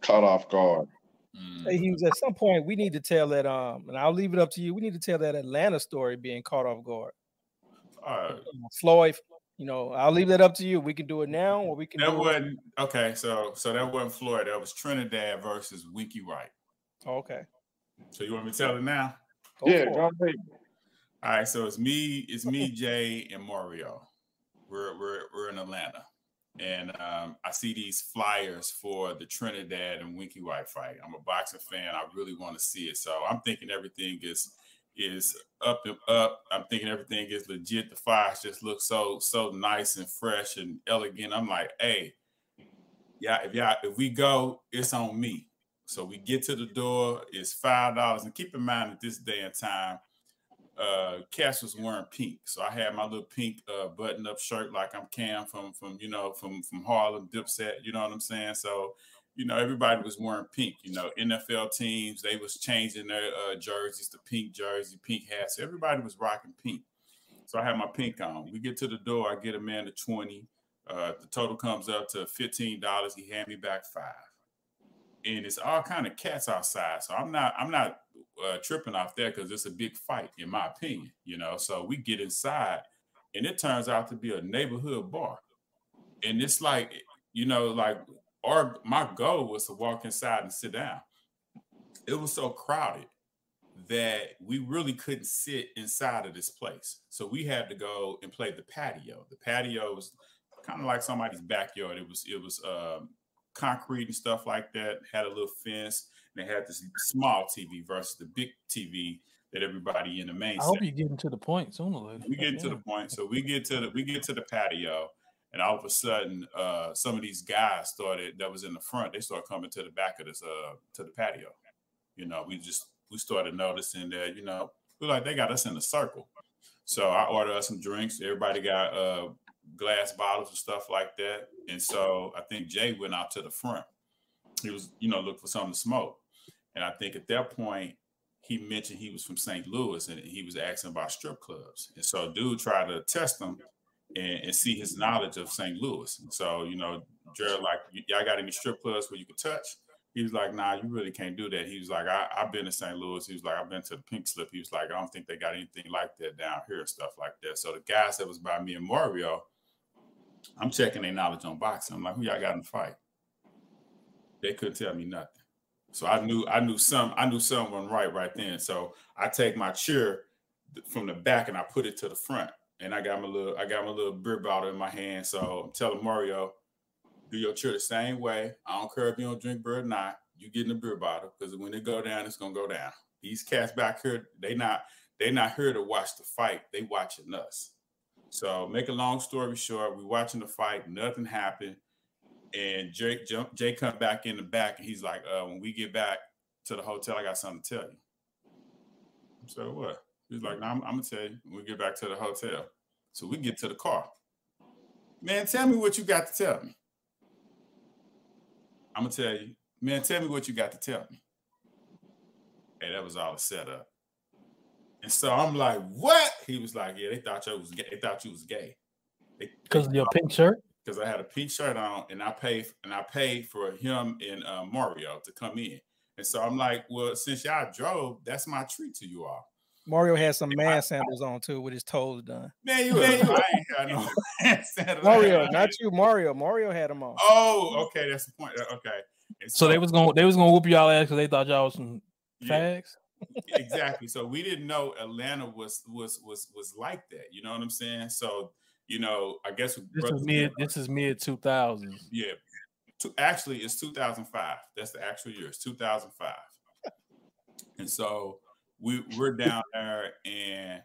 cut off guard. Mm. Hey Hughes, at some point we need to tell that um, and I'll leave it up to you. We need to tell that Atlanta story being caught off guard. All right. Floyd, you know, I'll leave that up to you. We can do it now, or we can. That wasn't okay. So, so that wasn't Florida. That was Trinidad versus Winky Wright. okay. So you want me to tell it now? Go yeah, go ahead. All right. So it's me. It's me, Jay, and Mario. We're we're we're in Atlanta, and um, I see these flyers for the Trinidad and Winky Wright fight. I'm a boxing fan. I really want to see it. So I'm thinking everything is is up and up. I'm thinking everything is legit. The fires just look so so nice and fresh and elegant. I'm like, hey, yeah, if y'all if we go, it's on me. So we get to the door, it's five dollars. And keep in mind at this day and time, uh Cass was wearing pink. So I had my little pink uh button-up shirt like I'm Cam from from you know from from Harlem Dipset, you know what I'm saying? So you know, everybody was wearing pink. You know, NFL teams they was changing their uh, jerseys to pink jersey, pink hats. Everybody was rocking pink. So I had my pink on. We get to the door. I get a man to twenty. Uh, the total comes up to fifteen dollars. He hand me back five, and it's all kind of cats outside. So I'm not I'm not uh, tripping off there because it's a big fight in my opinion. You know, so we get inside, and it turns out to be a neighborhood bar, and it's like you know like our my goal was to walk inside and sit down. It was so crowded that we really couldn't sit inside of this place. So we had to go and play the patio. The patio was kind of like somebody's backyard. It was it was um, concrete and stuff like that. Had a little fence, and they had this small TV versus the big TV that everybody in the main. I hope you're getting to the point sooner or later. We get yeah. to the point. So we get to the we get to the patio, and all of a sudden, uh, some of these guys started that was in the front. They started coming to the back of this uh, to the patio. You know, we just we started noticing that you know we like they got us in a circle. So I ordered us some drinks. Everybody got uh, glass bottles and stuff like that. And so I think Jay went out to the front. He was, you know, looking for something to smoke. And I think at that point, he mentioned he was from St. Louis and he was asking about strip clubs. And so dude tried to test him and, and see his knowledge of St. Louis. So, you know, Gerald, like, y'all got any strip clubs where you could touch? He was like, nah, you really can't do that. He was like, I, have been to St. Louis. He was like, I've been to the Pink Slip. He was like, I don't think they got anything like that down here and stuff like that. So the guys that was by me and Mario, I'm checking their knowledge on boxing. I'm like, who y'all got in the fight? They couldn't tell me nothing. So I knew I knew some I knew someone right right then. So I take my chair from the back and I put it to the front and I got my little I got my little beer bottle in my hand. So I'm telling Mario, do your chair the same way. I don't care if you don't drink beer or not. You get in the beer bottle because when it go down, it's gonna go down. These cats back here, they not they not here to watch the fight. They watching us. So make a long story short, we watching the fight. Nothing happened, and Jake jump, Jake come back in the back, and he's like, uh, "When we get back to the hotel, I got something to tell you." So what? He's like, no, I'm, I'm, gonna tell you we get back to the hotel. So we get to the car. Man, tell me what you got to tell me. I'm gonna tell you, man, tell me what you got to tell me. Hey, that was all a setup. And so I'm like, what? He was like, yeah, they thought you was gay. They thought you was gay. Because of your pink shirt? Because I had a pink shirt on and I paid and I paid for him and uh, Mario to come in. And so I'm like, well, since y'all drove, that's my treat to you all. Mario had some man sandals on too with his toes done. Man, you, man, you I ain't got no man sandals. Mario, not you, Mario. Mario had them on. Oh, okay, that's the point. Uh, okay. So, so, they was gonna they was gonna whoop y'all ass because they thought y'all was some yeah, fags. exactly. So we didn't know Atlanta was was was was like that. You know what I'm saying? So you know, I guess this is mid. This is mid two thousands. Yeah, to, actually it's 2005. That's the actual year. It's 2005. and so we we're down there and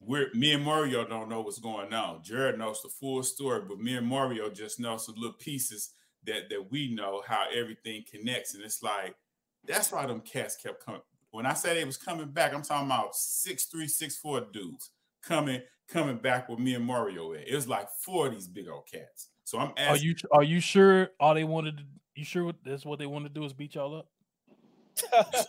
we're me and Mario don't know what's going on. Jared knows the full story, but me and Mario just know some little pieces that that we know how everything connects. And it's like that's why them cats kept coming. When I say they was coming back, I'm talking about six three, six four dudes coming coming back with me and Mario. At. It was like four of these big old cats. So I'm asking, Are you are you sure all they wanted to you sure that's what they wanted to do is beat y'all up?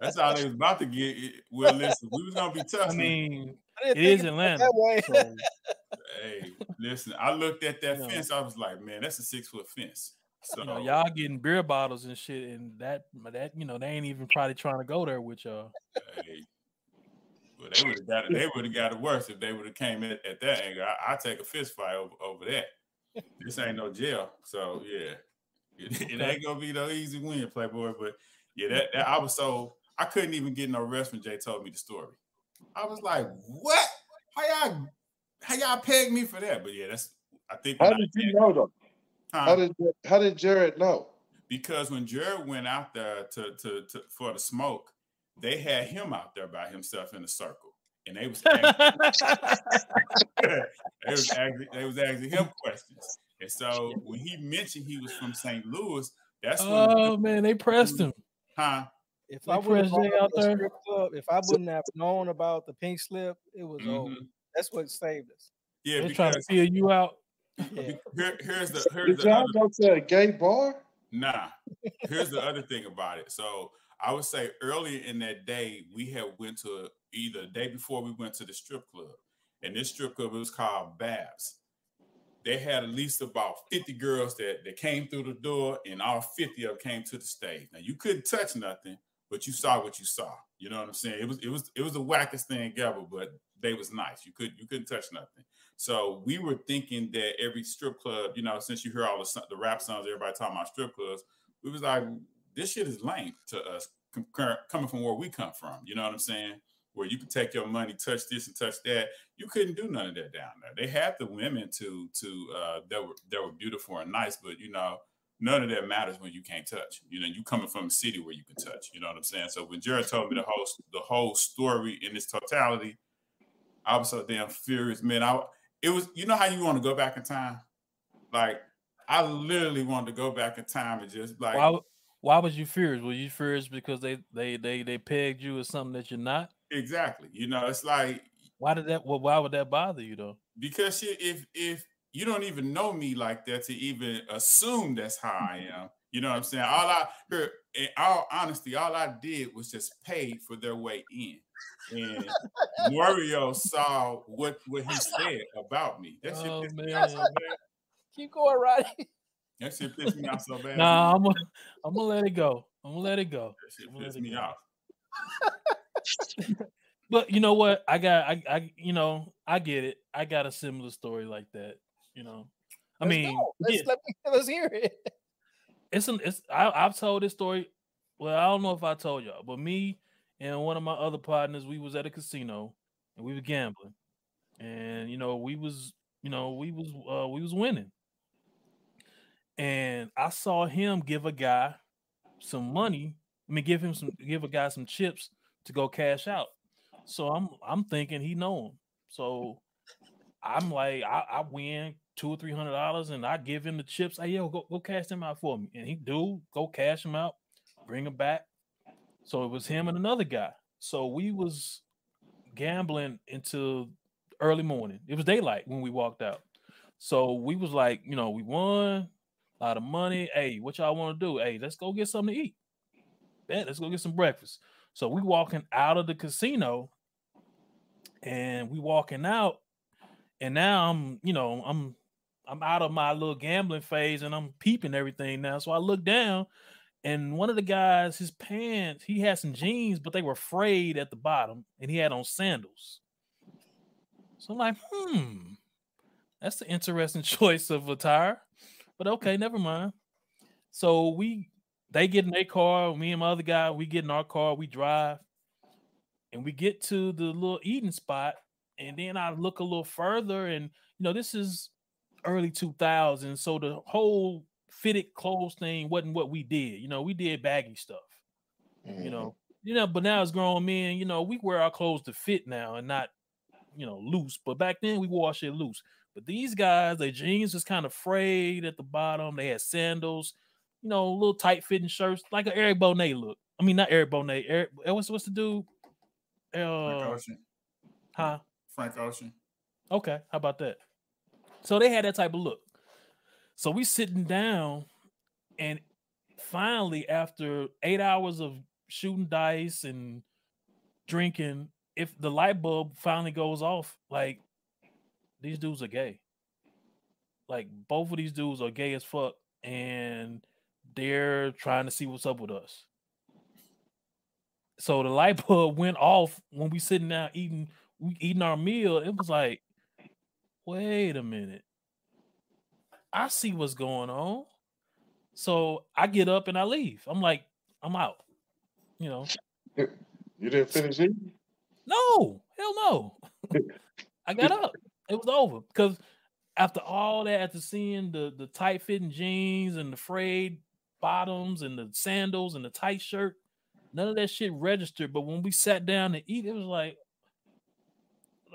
That's how they was about to get. It. Well, listen, we was gonna be tough. I mean, I it didn't think Atlanta. that way. So, hey, listen, I looked at that You know. fence. I was like, man, that's a six foot fence. So you know, y'all getting beer bottles and shit, and that that you know they ain't even probably trying to go there with y'all. hey, well, they would have got it. They would have got it worse if they would have came at, at that angle. I, I take a fist fight over, over that. This ain't no jail, so yeah, it, it ain't gonna be no easy win, Playboy. But yeah, that, that I was so I couldn't even get no rest when Jay told me the story. I was like, what? How y'all how y'all peg me for that? But yeah, that's I think How when I did you know though? huh? How did how did Jared know? because when Jared went out there to, to, to for the smoke, they had him out there by himself in a circle, and they was asking, they was asking, they was asking him questions. And so when he mentioned he was from St. Louis, that's when oh man, they pressed him. Huh? If I would have pressed Jay out there? strip club, if I wouldn't have known about the pink slip, it was over. Mhm. That's what saved us. Yeah, they're trying to because feel you out. Yeah. here, here's the here's Did the y'all go to a gay bar? Nah. Here's the other thing about it. So I would say earlier in that day, we had went to either the day before we went to the strip club. And this strip club it was called Babs. They had at least about 50 girls that, that came through the door, and all 50 of them came to the stage. Now you couldn't touch nothing, but you saw what you saw. You know what I'm saying? It was it was it was the wackest thing ever, but they was nice. You could you couldn't touch nothing. So we were thinking that every strip club, you know, since you hear all the the rap songs, everybody talking about strip clubs, we was like, this shit is lame to us com- coming from where we come from. You know what I'm saying? Where you could take your money, touch this and touch that. You couldn't do none of that down there. They had the women to to uh, that were that were beautiful and nice, but you know, none of that matters when you can't touch. You know, you coming from a city where you can touch. You know what I'm saying? So when Jared told me the whole the whole story in its totality, I was so damn furious, man. I it was you know how you want to go back in time, like I literally wanted to go back in time and just like Why why was you furious? Were you furious because they they they they pegged you as something that you're not? Exactly. You know, it's like Why did that? Well, why would that bother you though? because shit, if if you don't even know me like that to even assume that's how I mm-hmm. am, you know what I'm saying? All I here, in all honesty, all I did was just pay for their way in. And Mario saw what what he said about me. That shit, Oh pissed me off so bad. Keep going, Roddy. That shit pissed me off so bad. nah, I'm gonna I'm gonna let it go. I'm gonna let it go. that shit pissed me go. off. But you know what? I got I I you know I get it. I got a similar story like that. You know, I Let's mean, let's, yeah, let me, let's hear it. it's an it's I, I've told this story. Well, I don't know if I told y'all, but me and one of my other partners, we was at a casino and we were gambling, and you know we was you know we was uh, we was winning, and I saw him give a guy some money. I mean, give him some give a guy some chips to go cash out. So I'm I'm thinking he know him. So I'm like I, I win two or three hundred dollars and I give him the chips. Hey yo, go go cash them out for me. And he do go cash them out, bring them back. So it was him and another guy. So we was gambling until early morning. It was daylight when we walked out. So we was like, you know, we won a lot of money. Hey, what y'all want to do? Hey, let's go get something to eat. Bet, let's go get some breakfast. So we walking out of the casino and we walking out and now I'm, you know, I'm I'm out of my little gambling phase and I'm peeping everything now. So I look down and one of the guys, his pants, he had some jeans, but they were frayed at the bottom, and he had on sandals. So I'm like, hmm, that's an interesting choice of attire. But okay, never mind. So we they get in their car, me and my other guy, we get in our car, we drive, and we get to the little eating spot. And then I look a little further, and you know, this is early 2000s. So the whole fitted clothes thing wasn't what we did. You know, we did baggy stuff. Mhm. You know, you know, but now as grown men, you know, we wear our clothes to fit now and not, you know, loose. But back then we wore shit loose. But these guys, their jeans was kind of frayed at the bottom. They had sandals, you know, little tight fitting shirts, like an Eric Benét look. I mean, not Eric Benét. Eric, what's what's the dude? Frank Uh, Ocean. huh? Frank Ocean. Okay, how about that? So they had that type of look. So we sitting down, and finally, after eight hours of shooting dice and drinking, if the light bulb finally goes off, like these dudes are gay. Like both of these dudes are gay as fuck, and they're trying to see what's up with us. So the light bulb went off when we sitting down eating we eating our meal. It was like, wait a minute. I see what's going on. So I get up and I leave. I'm like, I'm out. You know, You didn't finish eating? no, hell no. I got up. It was over because after all that, after seeing the the tight fitting jeans and the frayed bottoms and the sandals and the tight shirt, none of that shit registered. But when we sat down to eat, it was like,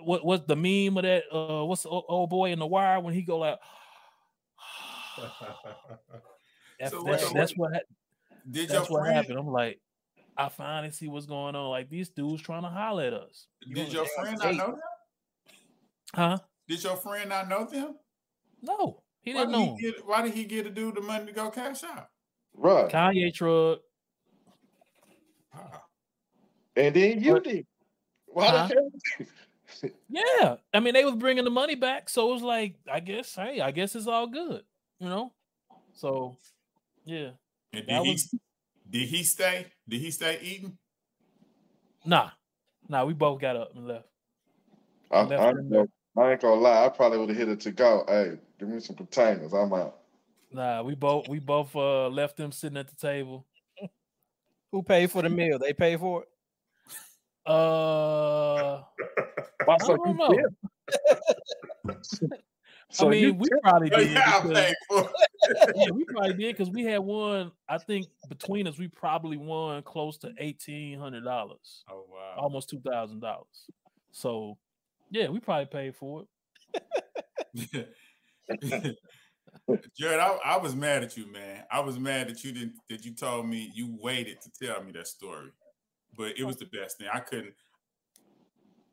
what was the meme of that? Uh, what's the old boy in the wire when he go like, that's, So that's, that's what Did that's your what friend? happened. I'm like, I finally see what's going on. Like these dudes trying to holler at us, Did your friend not know them? huh? Did your friend not know them? No, he Why didn't did know. he get? Why did he get to do the money to go cash out? Right. Kanye truck. Ah, And then you did. Why Huh? the hell? Yeah, I mean they was bringing the money back, so it was like, I guess, hey, I guess it's all good, you know. So, yeah, And did he? was- Did he stay? Did he stay eating? nah, nah, we both got up and left. I, Left I, ain't gonna, I ain't gonna lie. I probably would have hit it to go. Hey, give me some containers. I'm out. Nah, we both we both uh left them sitting at the table. Who paid for the meal? They paid for it. Uh, Why, I don't know. So I mean, we probably Oh, did. yeah, because- paid yeah, we probably did because we had one. I think between us, we probably won close to eighteen hundred dollars, Oh wow. almost two thousand dollars. So, yeah, we probably paid for it. Jared, I, I was mad at you, man. I was mad that you didn't that you told me you waited to tell me that story. But it was the best thing. I couldn't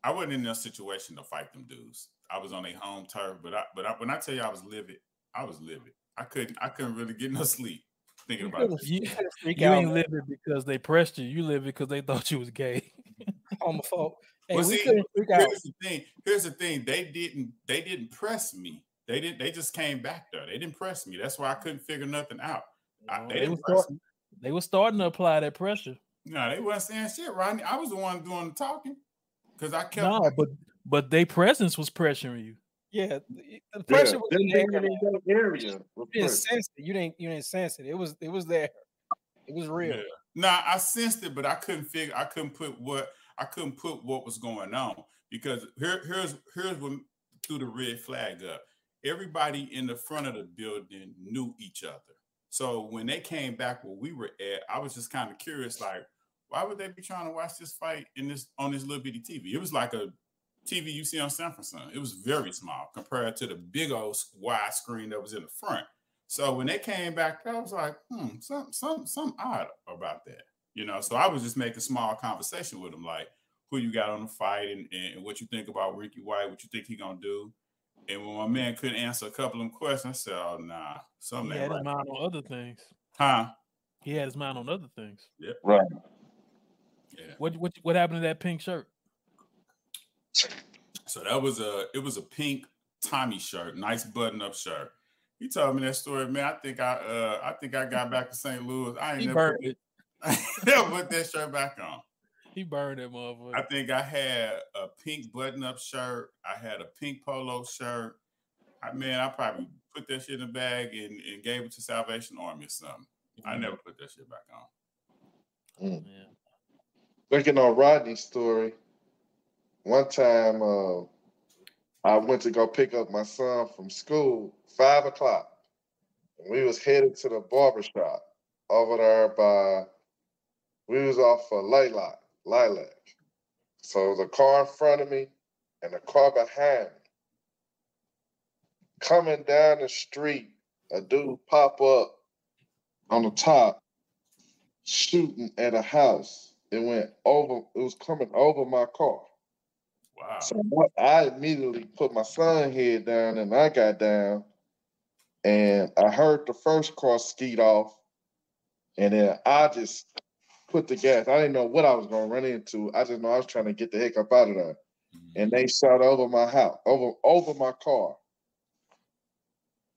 I wasn't in a situation to fight them dudes. I was on a home turf, but I but I, when I tell you I was livid, I was livid. I couldn't I couldn't really get no sleep thinking You about could've- You, you you out, ain't man. living because they pressed you. You live because they thought you was gay. homophobe. Hey, Well, we see, couldn't out. The thing. Here's the thing. They didn't. They didn't press me. They didn't. They just came back though. They didn't press me. That's why I couldn't figure nothing out. I- oh, they they, didn't was press start, they was starting to apply that pressure. No, they wasn't saying shit, Rodney. I was the one doing the talking because I kept. No, but but their presence was pressuring you. Yeah, the, the Yeah, pressure was in there. in that area. You didn't sense it. You didn't. You didn't sense it. It was. It was there. It was real. Yeah. Nah, I sensed it, but I couldn't figure. I couldn't put what I couldn't put what was going on because here, here's here's what threw the red flag up. Everybody in the front of the building knew each other. So when they came back where we were at, I was just kind of curious, like, why would they be trying to watch this fight in this on this little bitty TV? It was like a TV you see on Sun. It was very small compared to the big old wide screen that was in the front. So when they came back, I was like, hmm, some some some odd about that. You know, so I was just making small conversation with them, like who you got on the fight and, and what you think about Ricky White, what you think he gonna do. And when my man couldn't answer a couple of them questions, I said, Oh nah, something." He something had ain't his mind on other things. Huh? He had his mind on other things. Right. Yeah. What what what happened to that pink shirt? So that was a it was a pink Tommy shirt, nice button-up shirt. He told me that story, man. I think I uh I think I got back to St. Louis. I ain't He never put, it. I ain't never put that shirt back on. He burned that motherfucker. I think I had a pink button-up shirt. I had a pink polo shirt. I man, I probably put that shit in a bag and, and gave it to Salvation Army or something. I never put that shit back on. Mm. Yeah. Thinking on Rodney's story, one time uh, I went to go pick up my son from school, five o'clock. And We was headed to the barber shop over there by. We was off of Lilac, Lilac. So the car in front of me and the car behind me. Coming down the street, a dude pop up on the top, shooting at a house. It went over. It was coming over my car. Wow. So what I immediately put my son head down and I got down and I heard the first car skeet off. And then I just put the gas. I didn't know what I was gonna run into. I just know I was trying to get the heck up out of there. Mhm. And they shot over my house, over over my car.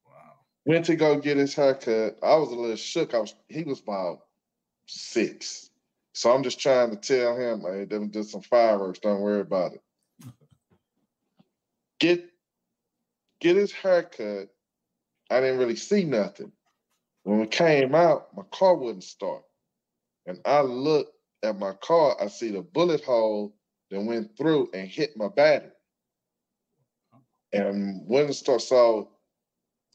wow. Went to go get his haircut. I was a little shook. I was he was about six. So I'm just trying to tell him, hey, them did some fireworks, don't worry about it. Get get his haircut. I didn't really see nothing. When we came out, my car wouldn't start. And I looked at my car, I see the bullet hole that went through and hit my battery. And wouldn't start. So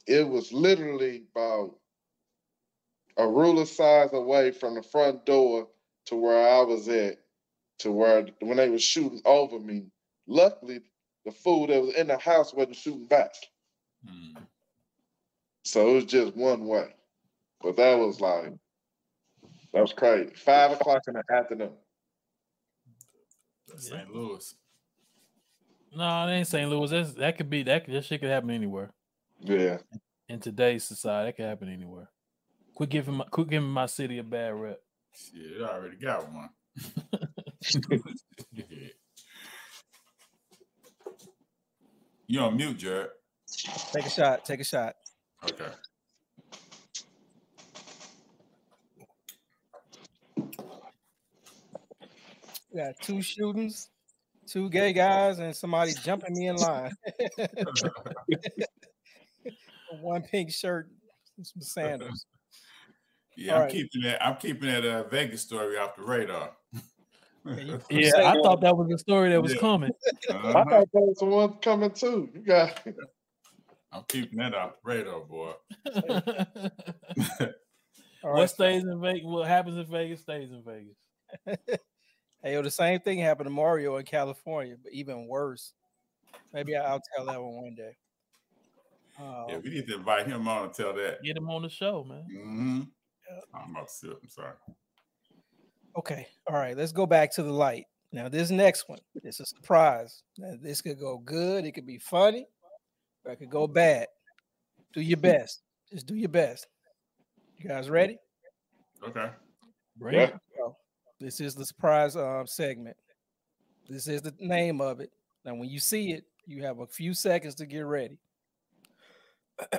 it was literally about a ruler size away from the front door to where I was at, to where when they were shooting over me. Luckily, the fool that was in the house wasn't shooting back. Mm. So it was just one way. But that was like, that was crazy. Five o'clock in the afternoon. That's Yeah. St. Louis. No, it ain't St. Louis. That's, that could be that. Could, that shit could happen anywhere Yeah. in today's society. That could happen anywhere. Quit giving my quit giving my city a bad rep. Shit, it already got one. Yeah. You on mute, Jared? Take a shot. Take a shot. Okay. We got two shootings, two gay guys, and somebody jumping me in line. One pink shirt, and some sandals. Yeah, All I'm right. keeping that. I'm keeping that uh, Vegas story off the radar. Yeah, Yeah, I thought that was the story that was Yeah. coming. I Uh-huh. thought that was the one coming too. You got I'm keeping that off the radar, boy. All what right. stays in Vegas? What happens in Vegas stays in Vegas. Hey, yo, the same thing happened to Mario in California, but even worse. Maybe I- I'll tell that one one day. Uh, Yeah, we need to invite him on and tell that. Get him on the show, man. hmm I'm about to sip. I'm sorry. Okay. All right. Let's go back to the light. Now, this next one, it's a surprise. Now, this could go good. It could be funny, or it could go bad. Do your best. Just do your best. You guys ready? Okay. Bring Yeah. This is the surprise um, segment. This is the name of it. Now, when you see it, you have a few seconds to get ready.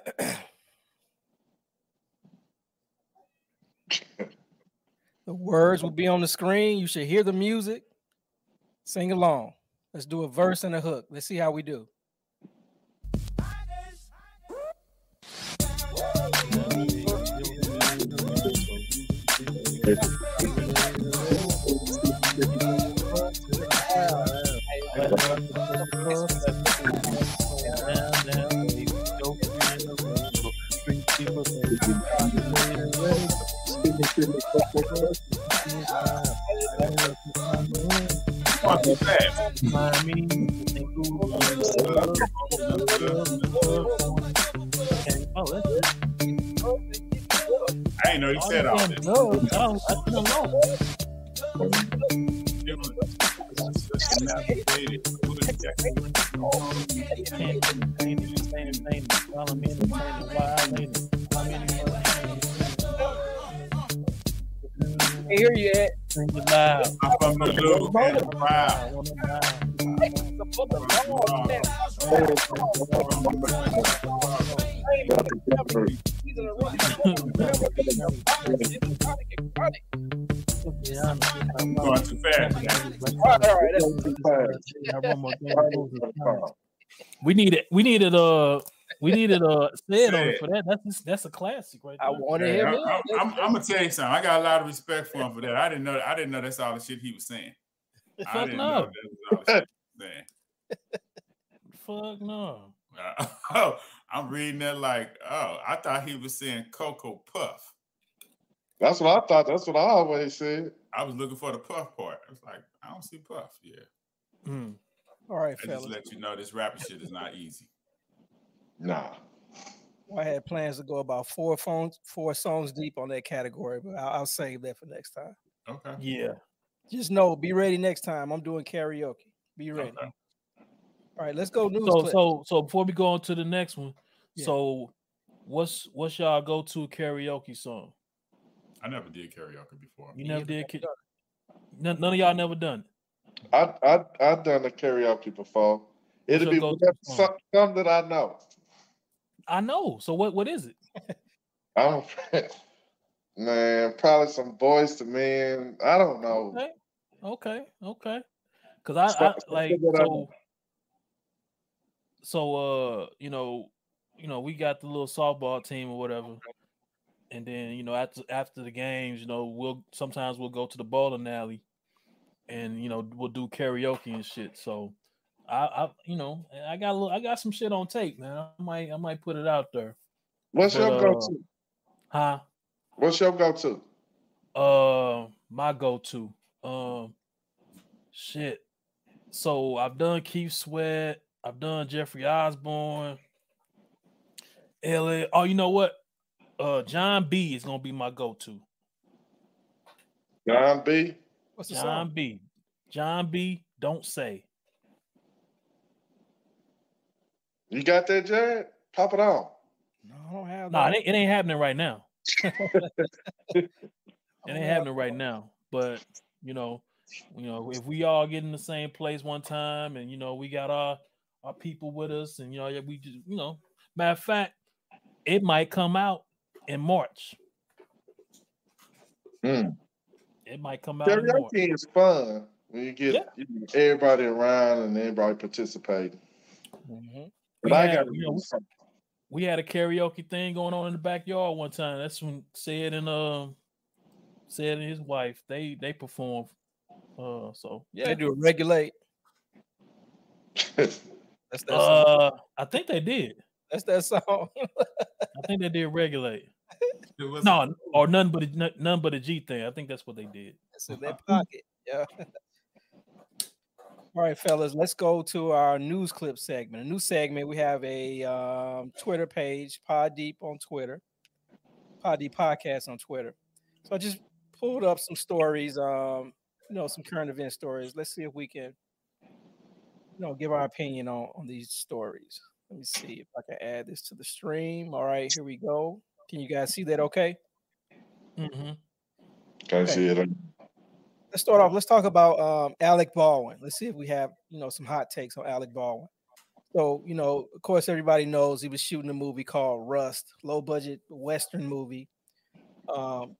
the words will be on the screen. You should hear the music. Sing along. Let's do a verse and a hook. Let's see how we do. I ain't know you said all that. No, no, I don't know. Hey, here yet and you at. I'm from the loop and the crowd. Going too fast. We needed, we needed, uh, we needed, uh, said on it for that. That's that's a classic, right I want to Yeah, hear I'm. I'm, I'm, I'm gonna tell you something. I got a lot of respect for him for that. I didn't know. I didn't know that's all the shit he was saying. I Fuck didn't no, know that was all the shit he was saying. fuck no. Uh, I'm reading that like, oh, I thought he was saying Cocoa Puff. That's what I thought. That's what I always said. I was looking for the puff part. I was like, I don't see puff. Yeah. Mm. All right, I fellas. just let you know this rapping shit is not easy. Nah. I had plans to go about four phones, four songs deep on that category, but I'll, I'll save that for next time. Okay. Yeah. Just know, be ready next time. I'm doing karaoke. Be ready. Okay. All right, let's go news So clip. so so before we go on to the next one, Yeah. so what's what's y'all go to karaoke song? I never did karaoke before. You never either. did. Ki- none, none of y'all never done. it. I I I done a karaoke before. It'll your be go-to whatever- song? some, some that I know. I know. So what what is it? I'm man, probably some Boyz II Men. I don't know. Okay. Okay. Okay. Cause I, I Stop- stop like figure it out. so so uh you know you know we got the little softball team or whatever. And then, you know, after after the games, you know, we'll sometimes we'll go to the bowling alley and you know, we'll do karaoke and shit. So I, I you know, I got a little I got some shit on tape, man. I might I might put it out there. What's your But, go uh, to? Huh? What's your go to? Uh, my go-to. Um, shit. So I've done Keith Sweat. I've done Jeffrey Osborne. LA. Oh, you know what? Uh, Jon B is gonna be my go-to. Jon B. What's the John song? B. Jon B. Don't say. You got that, Jared? Pop it on. No, I don't have Nah, it ain't, it ain't happening right now. It ain't happening right now. But you know, you know, if we all get in the same place one time, and you know, we got our our people with us, and you know, yeah, we just, you know, matter of fact, it might come out in March. Mm. It might come out in March. Karaoke is fun when you get Yeah. everybody around and everybody participating. Mhm. But We I had- got you know, We had a karaoke thing going on in the backyard one time. That's when said and um said and his wife they they performed. Uh, so yeah, They do it regulate. That's that song. uh, I think they did. That's that song. I think they did regulate. It was- No, or none but a, none- none but a G thing. I think that's what they did. It's in their pocket. Yeah. All right, fellas, let's go to our news clip segment. A new segment. We have a um, Twitter page, Pod Deep on Twitter, Pod Deep Podcast on Twitter. So I just pulled up some stories, um, you know, some current event stories. Let's see if we can, you know, give our opinion on on these stories. Let me see if I can add this to the stream. All right, here we go. Can you guys see that? Okay. Mm-hmm. Can't Okay. see it. let's start off. Let's talk about um, Alec Baldwin. Let's see if we have you know some hot takes on Alec Baldwin. So you know, of course, everybody knows he was shooting a movie called Rust, low budget western movie. Um,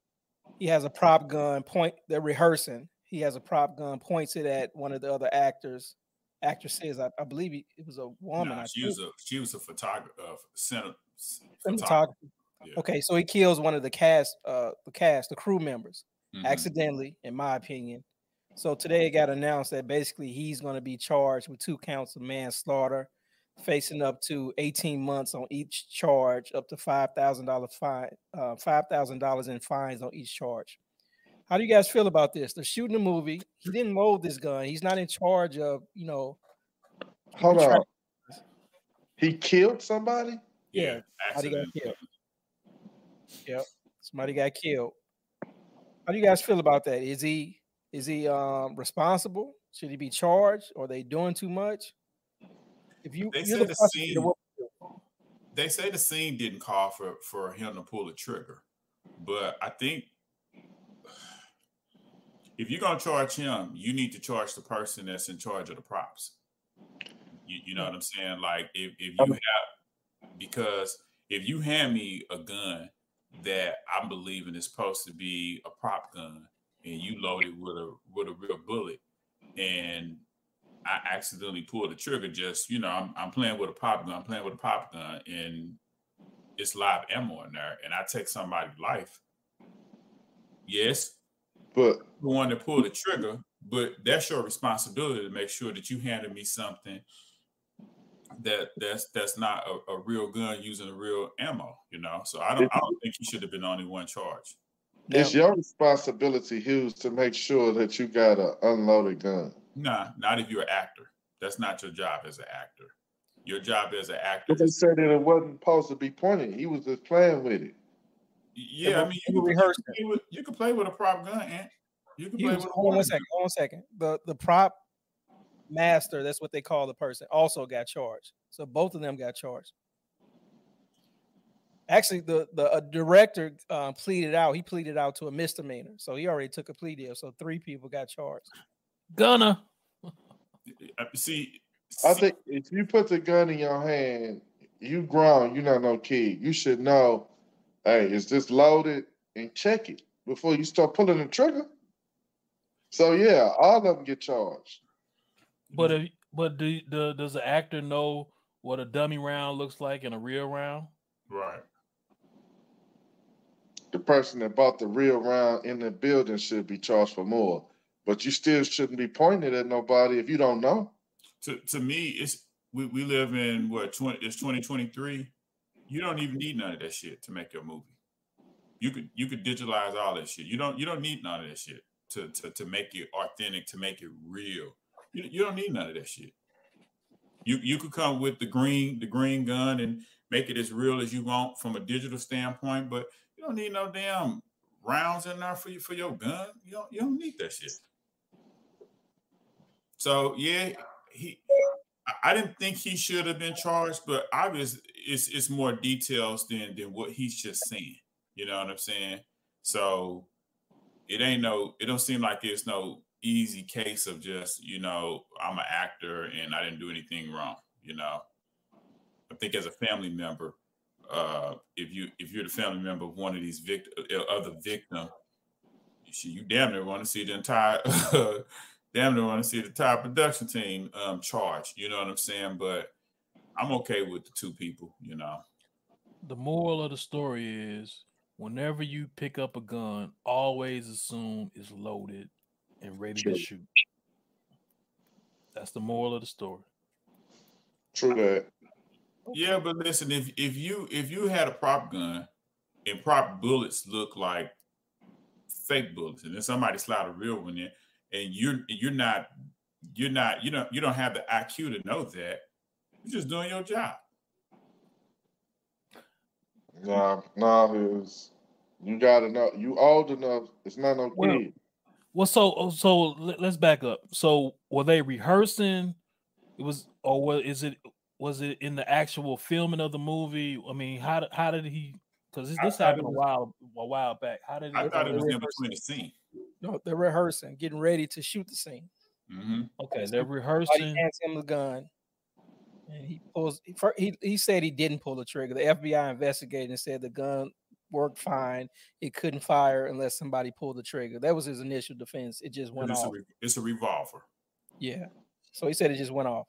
he has a prop gun. Point. They're rehearsing. He has a prop gun. Points it at one of the other actors, actresses. I, I believe he, it was a woman. Nah, I she think. was a she was a photographer, uh, center, Cinematographer. Yeah. Okay, so he kills one of the cast, uh, the cast, the crew members. Mhm. accidentally, in my opinion. So today it got announced that basically he's going to be charged with two counts of manslaughter, facing up to 18 months on each charge, up to five thousand dollar fine, uh, five thousand dollars in fines on each charge. How do you guys feel about this? They're shooting a movie. He didn't load this gun. He's not in charge of, you know, Hold Try- on. He killed somebody? yeah, somebody got accident. killed. Yep, somebody got killed. How do you guys feel about that? Is he is he um responsible? Should he be charged? Or are they doing too much? If you They you're said the the scene- They say the scene didn't call for for him to pull the trigger, but I think if you're gonna charge him, you need to charge the person that's in charge of the props. You, you know what I'm saying? Like if if you have because if you hand me a gun that I'm believing is supposed to be a prop gun and you load it with a with a real bullet. And I accidentally pull the trigger just you know I'm, I'm playing with a pop gun I'm playing with a pop gun and it's live ammo in there and I take somebody's life. Yes. But the one that pulled the trigger but that's your responsibility to make sure that you handed me something that that's that's not a, a, real gun using a real ammo, you know. So I don't I don't think he should have been only one charge. It's your responsibility, Hughes, to make sure that you got an unloaded gun. Nah, not if you're an actor. That's not your job as an actor. Your job as an actor. But they said that it wasn't supposed to be pointed. He was just playing with it. Yeah, I mean, you can, rehearse you can, play with, you can play with a prop gun, and you can play with. Hold on one second. Hold on a second. The the prop master, that's what they call the person, also got charged. So both of them got charged. Actually, the the director uh, pleaded out. He pleaded out to a misdemeanor, so he already took a plea deal. So three people got charged. Gunner. See, I think if you put the gun in your hand, you grown. You're not no kid. You should know. Hey, is this loaded? And check it before you start pulling the trigger. So yeah, all of them get charged. But if, but do, do does the actor know what a dummy round looks like in a real round? Right. The person that bought the real round in the building should be charged for more. But you still shouldn't be pointing at nobody if you don't know. To to me, it's we, we live in what 20 it's 2023. You don't even need none of that shit to make your movie. You could you could digitalize all that shit. You don't you don't need none of that shit to to, to make it authentic, to make it real. You, you don't need none of that shit. You you could come with the green the green gun and make it as real as you want from a digital standpoint, but you don't need no damn rounds in there for you for your gun. You don't you don't need that shit. So yeah, he I didn't think he should have been charged, but obviously it's it's more details than than what he's just saying. You know what I'm saying? So it ain't no, it don't seem like it's no easy case of just, you know, I'm an actor and I didn't do anything wrong, you know. I think as a family member, uh, if you if you're the family member of one of these victim uh, other victim, you, you damn near want to see the entire damn near want to see the entire production team um charged. You know what I'm saying? But I'm okay with the two people, you know. The moral of the story is whenever you pick up a gun, always assume it's loaded and ready True. to shoot. That's the moral of the story. True that. Yeah, but listen, if if you if you had a prop gun and prop bullets look like fake bullets, and then somebody slide a real one in, and you're you're not you're not you don't you don't have the IQ to know that, you're just doing your job. Nah, nah, is you gotta know you old enough. It's not no well, kid. Well, so oh, so let's back up. So were they rehearsing? It was, or was is it was it in the actual filming of the movie? I mean, how how did he? Because this, this happened a while a while back. How did he, I thought it was in between the scene. No, they're rehearsing, getting ready to shoot the scene. Mm-hmm. Okay, they're rehearsing. He Hands him the gun, and he pulls. He he said he didn't pull the trigger. The FBI investigated and said the gun worked fine. It couldn't fire unless somebody pulled the trigger. That was his initial defense. It just went it's off. A, it's a revolver. Yeah. So he said it just went off.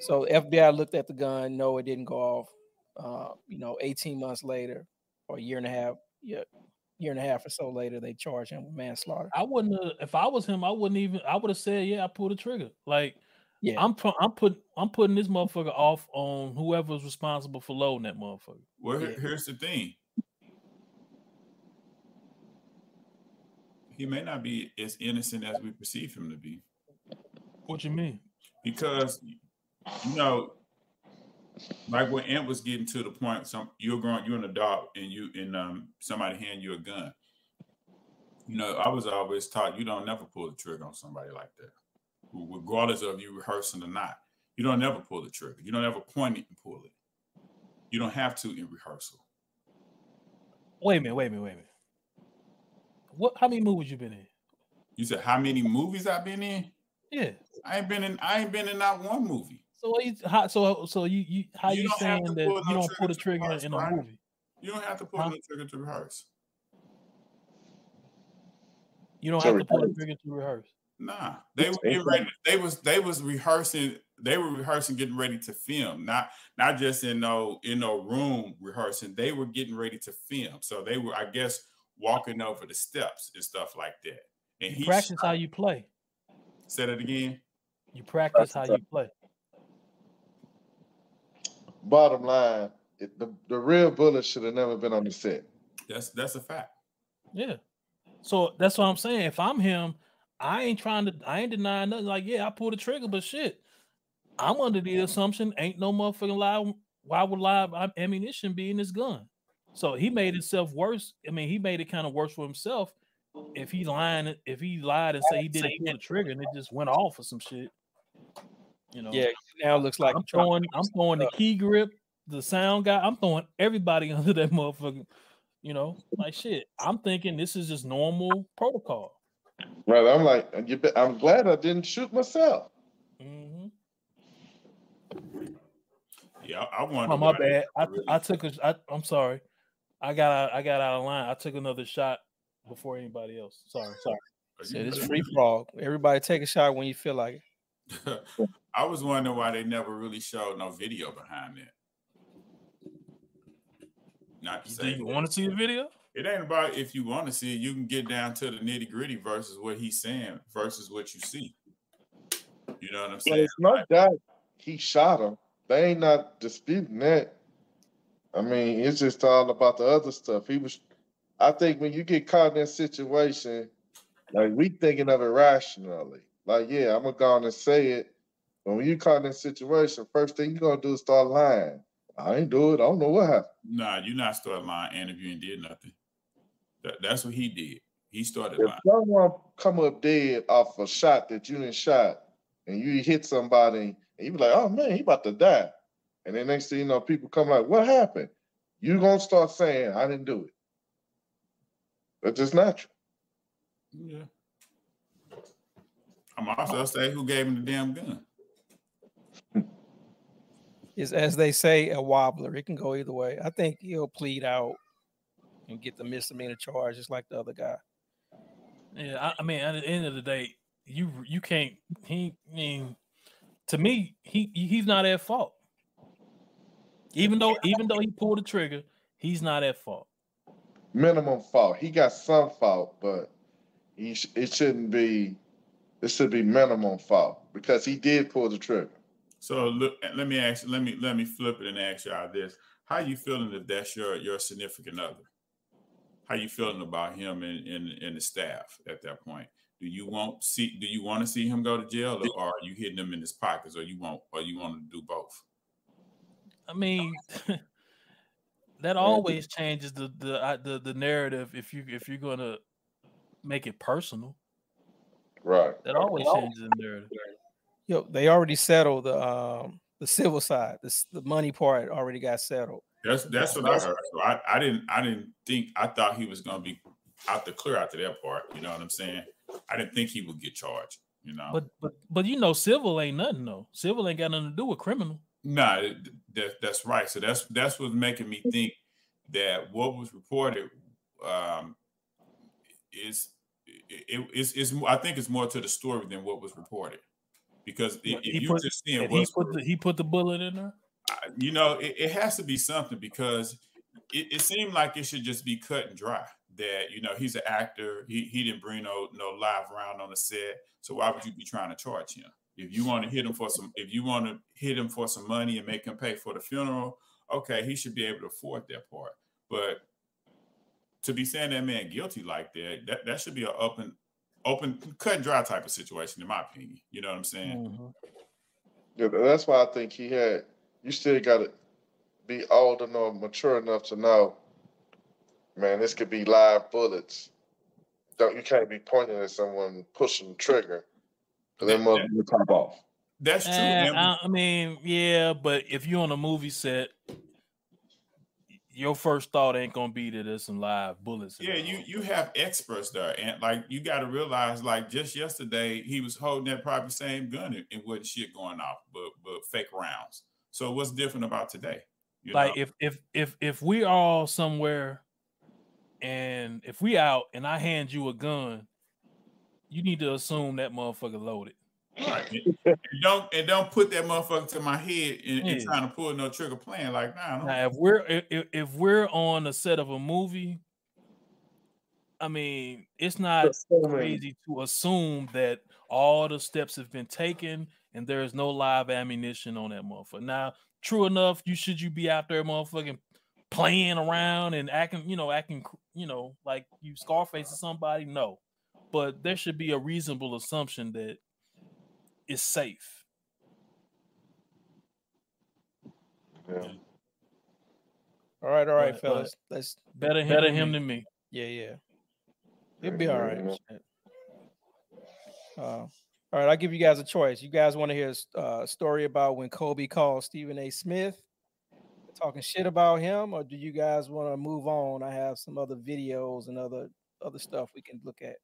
So FBI looked at the gun. No, it didn't go off. Uh, you know, 18 months later, or a year and a half, yeah, year and a half or so later, they charged him with manslaughter. I wouldn't have, if I was him, I wouldn't even I would have said, Yeah, I pulled the trigger. Like yeah, I'm I'm put I'm putting this motherfucker off on whoever's responsible for loading that motherfucker. Well, yeah. here's the thing. He may not be as innocent as we perceive him to be. What you mean? Because you know, like when Ant was getting to the point, some you're growing, you're an adult, and you and um somebody hand you a gun. You know, I was always taught you don't never pull the trigger on somebody like that, regardless of you rehearsing or not. You don't never pull the trigger. You don't ever point it and pull it. You don't have to in rehearsal. Wait a minute. Wait a minute. Wait a minute. What? How many movies you been in? You said how many movies I've been in? Yeah, I ain't been in. I ain't been in not one movie. So you, how, so so you you how you, you saying that you don't pull the trigger rehearse, in a right? movie? You don't have to pull huh? the trigger to rehearse. You don't have to pull the trigger to rehearse. Nah, they were getting ready. They was they was rehearsing. They were rehearsing, getting ready to film. Not not just in no in no room rehearsing. They were getting ready to film. So they were, I guess, walking over the steps and stuff like that. And you he practice shot. how you play. Say that again. You practice how you play. bottom line, it, the the real bullet should have never been on the set. That's that's a fact. Yeah. So that's what I'm saying. If I'm him, I ain't trying to. I ain't denying nothing. Like, yeah, I pulled the trigger, but shit, I'm under the assumption ain't no motherfucking live. Why would live ammunition be in his gun? So he made himself worse. I mean, he made it kind of worse for himself. If he lying, if he lied and say he didn't pull the trigger and it just went off or some shit, you know. Yeah, now it looks like I'm throwing. I'm throwing the key grip, the sound guy. I'm throwing everybody under that motherfucker. You know, like shit. I'm thinking this is just normal protocol. Right. I'm like, I'm glad I didn't shoot myself. Mm-hmm. Yeah, I want. Oh my bad. I, I took a. I, I'm sorry. I got I got out of line. I took another shot before anybody else. Sorry, sorry. So it's free for all. Everybody take a shot when you feel like it. I was wondering why they never really showed no video behind that. Not to You say you want to see the video? it ain't about if you want to see it. You can get down to the nitty gritty versus what he's saying versus what you see. You know what I'm But saying? it's no doubt he shot him. They ain't not disputing that. I mean, it's just all about the other stuff. He was, I think, when you get caught in that situation, like we thinking of it rationally. Like, yeah, I'm gonna go on and say it. But when you caught in that situation, first thing you're gonna do is start lying. I ain't do it. I don't know what happened. Nah, you're not starting lying, and if you ain't did nothing, that, that's what he did. He started If lying. someone come up dead off a shot that you didn't shot, and you hit somebody, and you be like, "Oh man, he about to die," and then next thing you know, people come like, "What happened?" You're gonna start saying, "I didn't do it." That's just natural. Yeah. I'm also say who gave him the damn gun. is as they say a wobbler. It can go either way. I think he'll plead out and get the misdemeanor charge just like the other guy. Yeah, I, I mean, at the end of the day, you you can't. He, I mean, to me, he he's not at fault. Even though even though he pulled the trigger, he's not at fault. Minimum fault. He got some fault, but he sh- it shouldn't be. It should be minimum fault because he did pull the trigger. So look, let me ask. Let me let me flip it and ask y'all this: How you feeling if that's your your significant other? How you feeling about him and and, and the staff at that point? Do you want see? Do you want to see him go to jail, or, or are you hitting him in his pockets, or you want, or you want to do both? I mean, that always changes the the uh, the the narrative if you if you're gonna make it personal. Right. That always changes the narrative. Yo, they already settled the um the civil side. This the money part already got settled. That's that's what I heard. So I, I didn't I didn't think I thought he was gonna be out the clear out to that part. You know what I'm saying? I didn't think he would get charged. You know, But but but you know, civil ain't nothing though. Civil ain't got nothing to do with criminal. No, that, that's right. So that's that's what's making me think that what was reported um, is it, it's, it's I think it's more to the story than what was reported because if, you put- just seeing he put the he put the bullet in there. You know, it, it has to be something because it, it seemed like it should just be cut and dry. That you know he's an actor. He he didn't bring no no live round on the set. So why would you be trying to charge him? If you want to hit him for some, if you want to hit him for some money and make him pay for the funeral, okay, he should be able to afford that part. But to be saying that man guilty like that, that that should be an open, open, cut and dry type of situation, in my opinion. You know what I'm saying? Mhm. Yeah, that's why I think he had. You still got to be old enough, mature enough to know, man, this could be live bullets. Don't you can't be pointing at someone pushing the trigger, because then mother will pop off. That's true. Eh, and- I, I mean, yeah, but if you're on a movie set, your first thought ain't gonna be that there's some live bullets. Yeah, you you have experts there, and like you got to realize, like just yesterday, he was holding that probably same gun and, and wasn't shit going off, but but fake rounds. So what's different about today? You like know? if if if if we all somewhere and if we out and I hand you a gun, you need to assume that motherfucker loaded. Right. and, and don't and don't put that motherfucker to my head and, and Yeah. trying to pull no trigger playing like nah. Now, if we're if, if- if we're on a set of a movie, I mean, it's not so many. crazy to assume that all the steps have been taken and there is no live ammunition on that motherfucker. Now, true enough, you should you be out there motherfucking playing around and acting, you know, acting, you know, like you Scarface or somebody? No. But there should be a reasonable assumption that it's safe. Yeah. All right, all right, But- fellas. Let's Better him, Better than, him me. than me. yeah, yeah. It'll be all right. Uh, all right, I'll give you guys a choice. You guys want to hear a uh, story about when Kobe called Stephen A. Smith, talking shit about him, or do you guys want to move on? I have some other videos and other other stuff we can look at.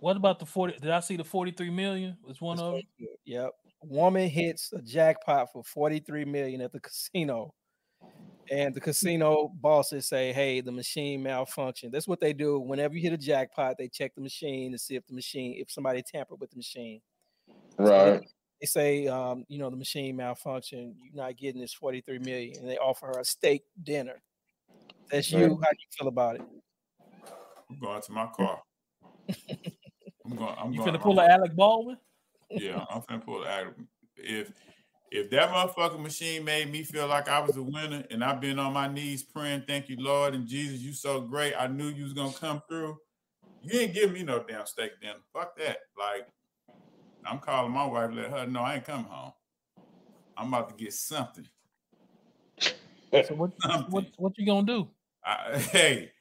What about the 40? Did I see the 43 million? Was one This of them? Yep. Woman hits a jackpot for 43 million at the casino. And the casino bosses say, hey, the machine malfunctioned. That's what they do. Whenever you hit a jackpot, they check the machine to see if the machine, if somebody tampered with the machine. Right. They say, um, you know, the machine malfunctioned. You're not getting this 43 million. And they offer her a steak dinner. That's you. How do you feel about it? I'm going to my car. I'm going. I'm You going. finna pull a Alec Baldwin? Yeah, I'm finna pull Alec. act. If if that motherfucking machine made me feel like I was a winner and I've been on my knees praying, thank you, Lord, and Jesus, you so great. I knew you was gonna come through. You ain't give me no damn steak dinner. Fuck that. Like, I'm calling my wife, let her know I ain't coming home. I'm about to get something. So what, Something. what what you gonna do? I, hey,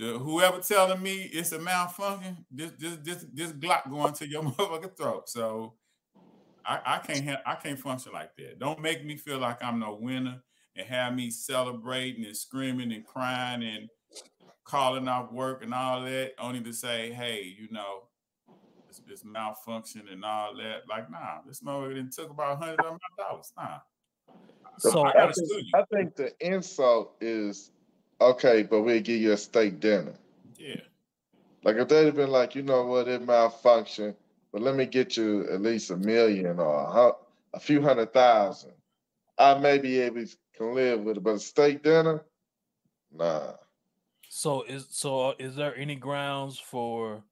the, whoever telling me it's a malfunction, this this this this Glock going to your motherfucking throat. So I, I can't ha- I can't function like that. Don't make me feel like I'm no winner and have me celebrating and screaming and crying and calling off work and all that, only to say, hey, you know, it's, it's malfunction and all that. Like, nah, this motherfucker didn't took about hundred of my dollars. Nah. So I I think. I think the insult is okay, but we'll give you a steak dinner. Yeah. Like if they'd have been like, you know what, it malfunctioned, but let me get you at least a million or a, a few hundred thousand, I may be able to live with it. But a steak dinner, nah. so is so is there any grounds for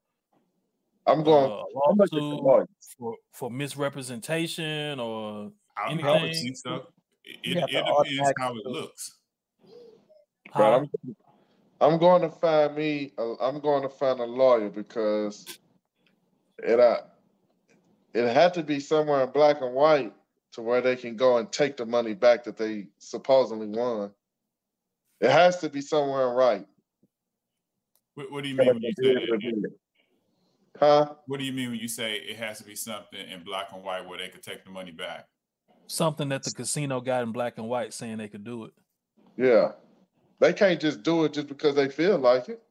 I'm uh, going. a I'm looking for lawsuit for, for misrepresentation or I, I would Anything- think so. It, You it, it depends how it do it. looks. But how? I'm I'm going to find me. I'm going to find a lawyer because it uh, it had to be somewhere in black and white to where they can go and take the money back that they supposedly won. It has to be somewhere in right. What, what do you mean when you say that? Huh? What do you mean when you say it has to be something in black and white where they could take the money back? something that the casino got in black and white saying they could do it. Yeah. They can't just do it just because they feel like it.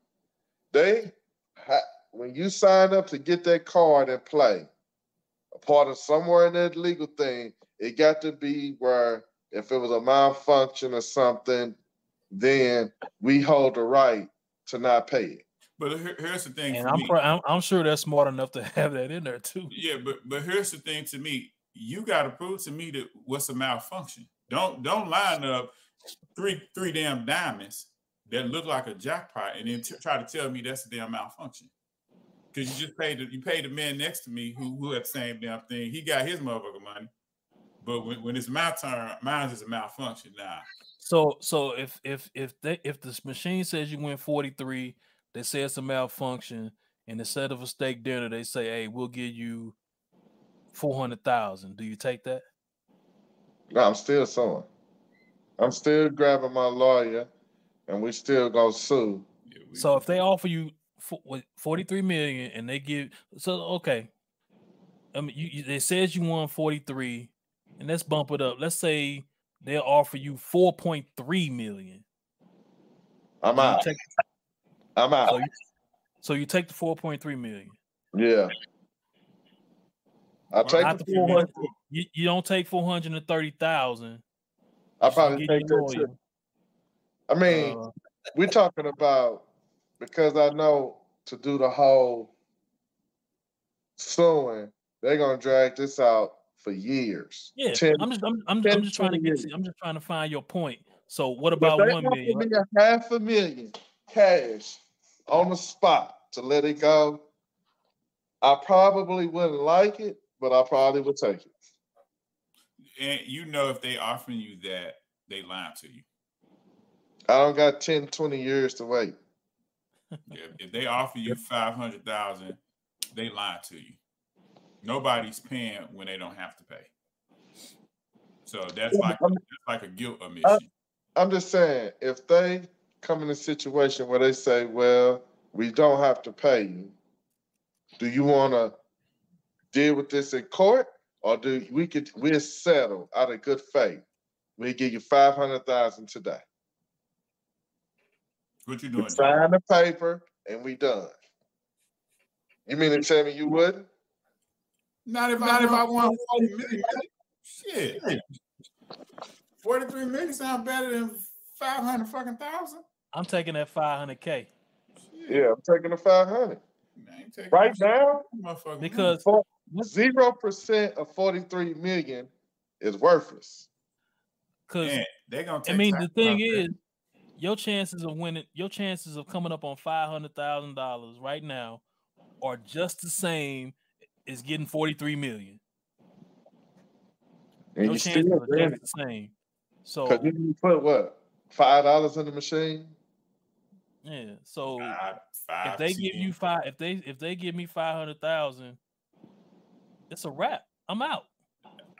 They, ha- when you sign up to get that card and play, a part of somewhere in that legal thing, it got to be where if it was a malfunction or something, then we hold the right to not pay it. But here, here's the thing And I'm, me. pr- I'm I'm sure they're smart enough to have that in there too. yeah, but but here's the thing to me. You got to prove to me that what's a malfunction. Don't don't line up three three damn diamonds that look like a jackpot and then t- try to tell me that's a damn malfunction. Because you just paid the, you paid the man next to me who who had the same damn thing. He got his motherfucker money. But when, when it's my turn, mine is a malfunction. Nah. So so if if if they if this machine says you win 43, they say it's a malfunction, and instead of a steak dinner, they say, hey, we'll give you four hundred thousand. Do you take that? No, I'm still suing. I'm still grabbing my lawyer, and we still gonna sue. Yeah, So if they offer you 43 million and they give so okay. I mean you, you it says you won 43 and let's bump it up. Let's say they'll offer you 4.3 million. I'm out. take- I'm out. so, you, so you take the 4.3 million. Yeah. I'll take the the 400 400. You, you don't take 430,000. I'll so probably get take your that too. I mean, Uh, we're talking about because I know to do the whole suing, they're gonna drag this out for years. yeah, 10 I'm just I'm, I'm, 10, I'm just trying to get. I'm just trying to find your point. So what about they 1 offer million? me a half a million cash on the spot to let it go, I probably wouldn't like it, but I probably would take it. And you know if they offering you that, they lying to you. I don't got 10, 20 years to wait. If, if they offer you five hundred thousand, they lying to you. Nobody's paying when they don't have to pay. So that's like that's like a guilt omission. I'm just saying, if they come in a situation where they say, "Well, we don't have to pay you," do you want to deal with this in court, or do we could we'll settle out of good faith? We give you five hundred thousand today. What you doing? Joe? sign the paper and we done. You mean to tell me you wouldn't? Not if not if I want forty million. Shit. Forty-three million sound better than five hundred fucking thousand. I'm taking that 500k Yeah, I'm taking the five hundred I ain't taking right now. motherfucking because Zero percent of forty-three million is worthless. because Man, they gonna take I mean the thing is, that. is your chances of winning your chances of coming up on five hundred thousand dollars right now are just the same as getting 43 million. And Your you chances still are win just the same. So Cause you put what five dollars in the machine. yeah, so Five, five, if they give you ten. five if they if they give me 500,000 it's a wrap. I'm out.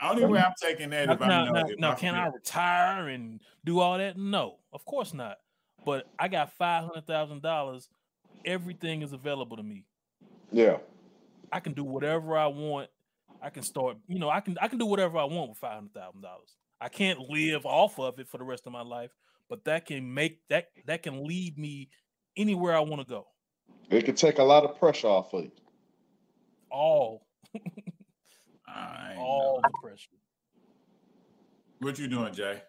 only way I'm taking that Now, if I now, know now, if now I can I retire and do all that? No, of course not. But I got five hundred thousand dollars. Everything is available to me. Yeah, I can do whatever I want. I can start, you know, I can I can do whatever I want with five hundred thousand dollars. I can't live off of it for the rest of my life, but that can make that that can lead me anywhere I want to go. it can take a lot of pressure off of you. All I all know. the pressure. What you doing, Jay?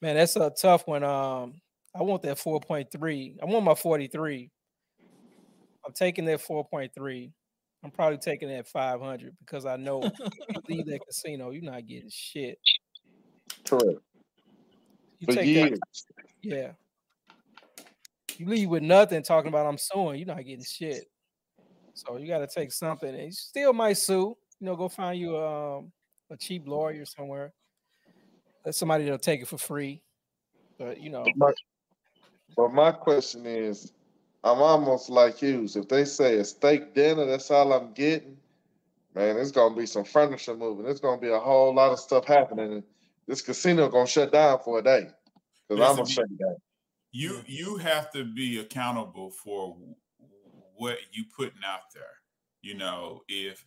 Man, that's a tough one. Um, I want that 4.3. I want my 43. I'm taking that 4.3. I'm probably taking that 500 because I know you leave that casino, you're not getting shit. Correct. You For take years. that, yeah. You leave with nothing talking about I'm suing, you're not getting shit. So you got to take something, and you still might sue. You know, go find you um, a cheap lawyer somewhere. Let somebody that'll take it for free. But you know, My, but my question is, I'm almost like you. If they say a steak dinner, that's all I'm getting. Man, it's gonna be some furniture moving. There's gonna be a whole lot of stuff happening. This casino gonna shut down for a day because I'm gonna shut down. You you have to be accountable for what you putting out there. You know, if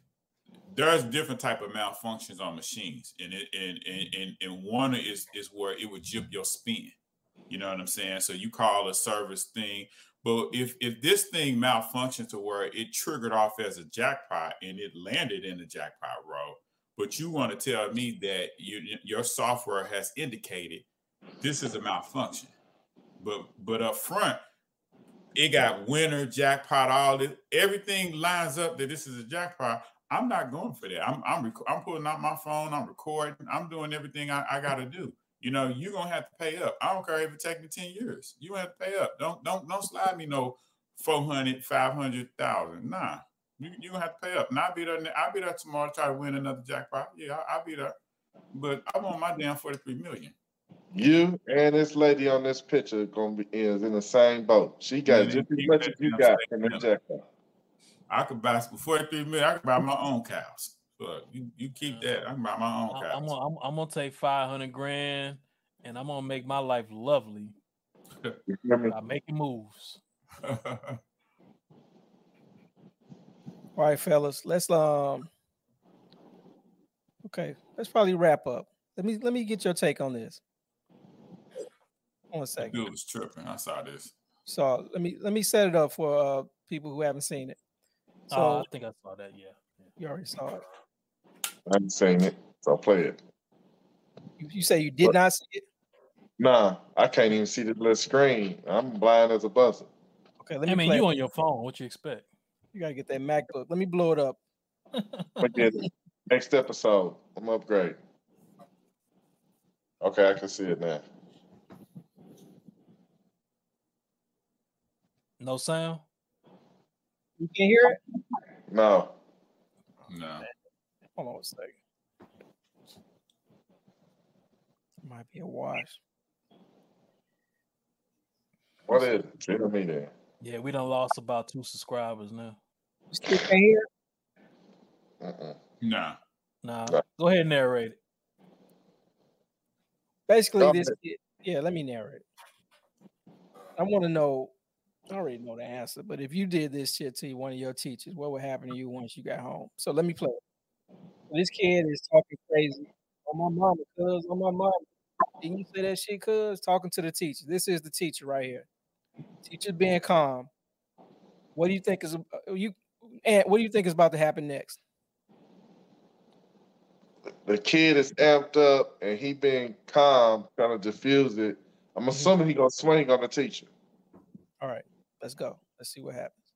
there's different type of malfunctions on machines, and it and and and, and one is is where it would jip your spin. You know what I'm saying? So you call a service thing, but if if this thing malfunctioned to where it triggered off as a jackpot and it landed in the jackpot row, but you want to tell me that you, your software has indicated this is a malfunction, but but up front it got winner jackpot all this everything lines up that this is a jackpot. I'm not going for that. I'm I'm rec- I'm pulling out my phone. I'm recording. I'm doing everything I, I got to do. You know, you're gonna have to pay up. I don't care if it take me 10 years. You have to pay up. Don't don't don't slide me no 400, 500,000. Nah, you you have to pay up. And I'll be there. I'll be there tomorrow to try to win another jackpot. Yeah, I, I'll be there. But I want my damn 43 million. You and this lady on this picture gonna be is in the same boat. She got Yeah, just as much as you got steak from the jackpot. I could buy for 43 million. I could buy my own cows. So you, you keep that. I can buy my own I- cows. I'm gonna, I'm, I'm gonna take 500 grand and I'm gonna make my life lovely You feel me? by making moves. All right, fellas, let's um. Okay, let's probably wrap up. Let me let me get your take on this. One That dude was tripping. I saw this. So let me let me set it up for uh people who haven't seen it. So oh, I think I saw that. Yeah. you already saw it. I haven't seen it, so I'll play it. You, you say you did not see it. Nah, I can't even see the little screen. I'm blind as a buzzer. Okay, let me I mean, play. you it. on your phone. What you expect? You gotta get that MacBook. Let me blow it up. Forget it. Next episode, I'm upgrade. Okay, I can see it now. No sound. You can't hear it. No, No. Hold on a second. Might be a wash. What is it? Tell me then. Yeah, we done lost about two subscribers now. You still can't hear? Mm-mm. Nah. Nah, Right. go ahead and narrate it. Basically, Go this ahead. kid, yeah, let me narrate. I want to know. I already know the answer, but if you did this shit to one of your teachers, what would happen to you once you got home? So let me play. This kid is talking crazy on my mama, cuz on my mama. Didn't you say that shit, cuz? Talking to the teacher. This is the teacher right here. Teacher being calm. What do you think is uh, you? And what do you think is about to happen next? The kid is amped up and he being calm, trying to diffuse it. I'm assuming he gonna swing on the teacher. All right, let's go. Let's see what happens.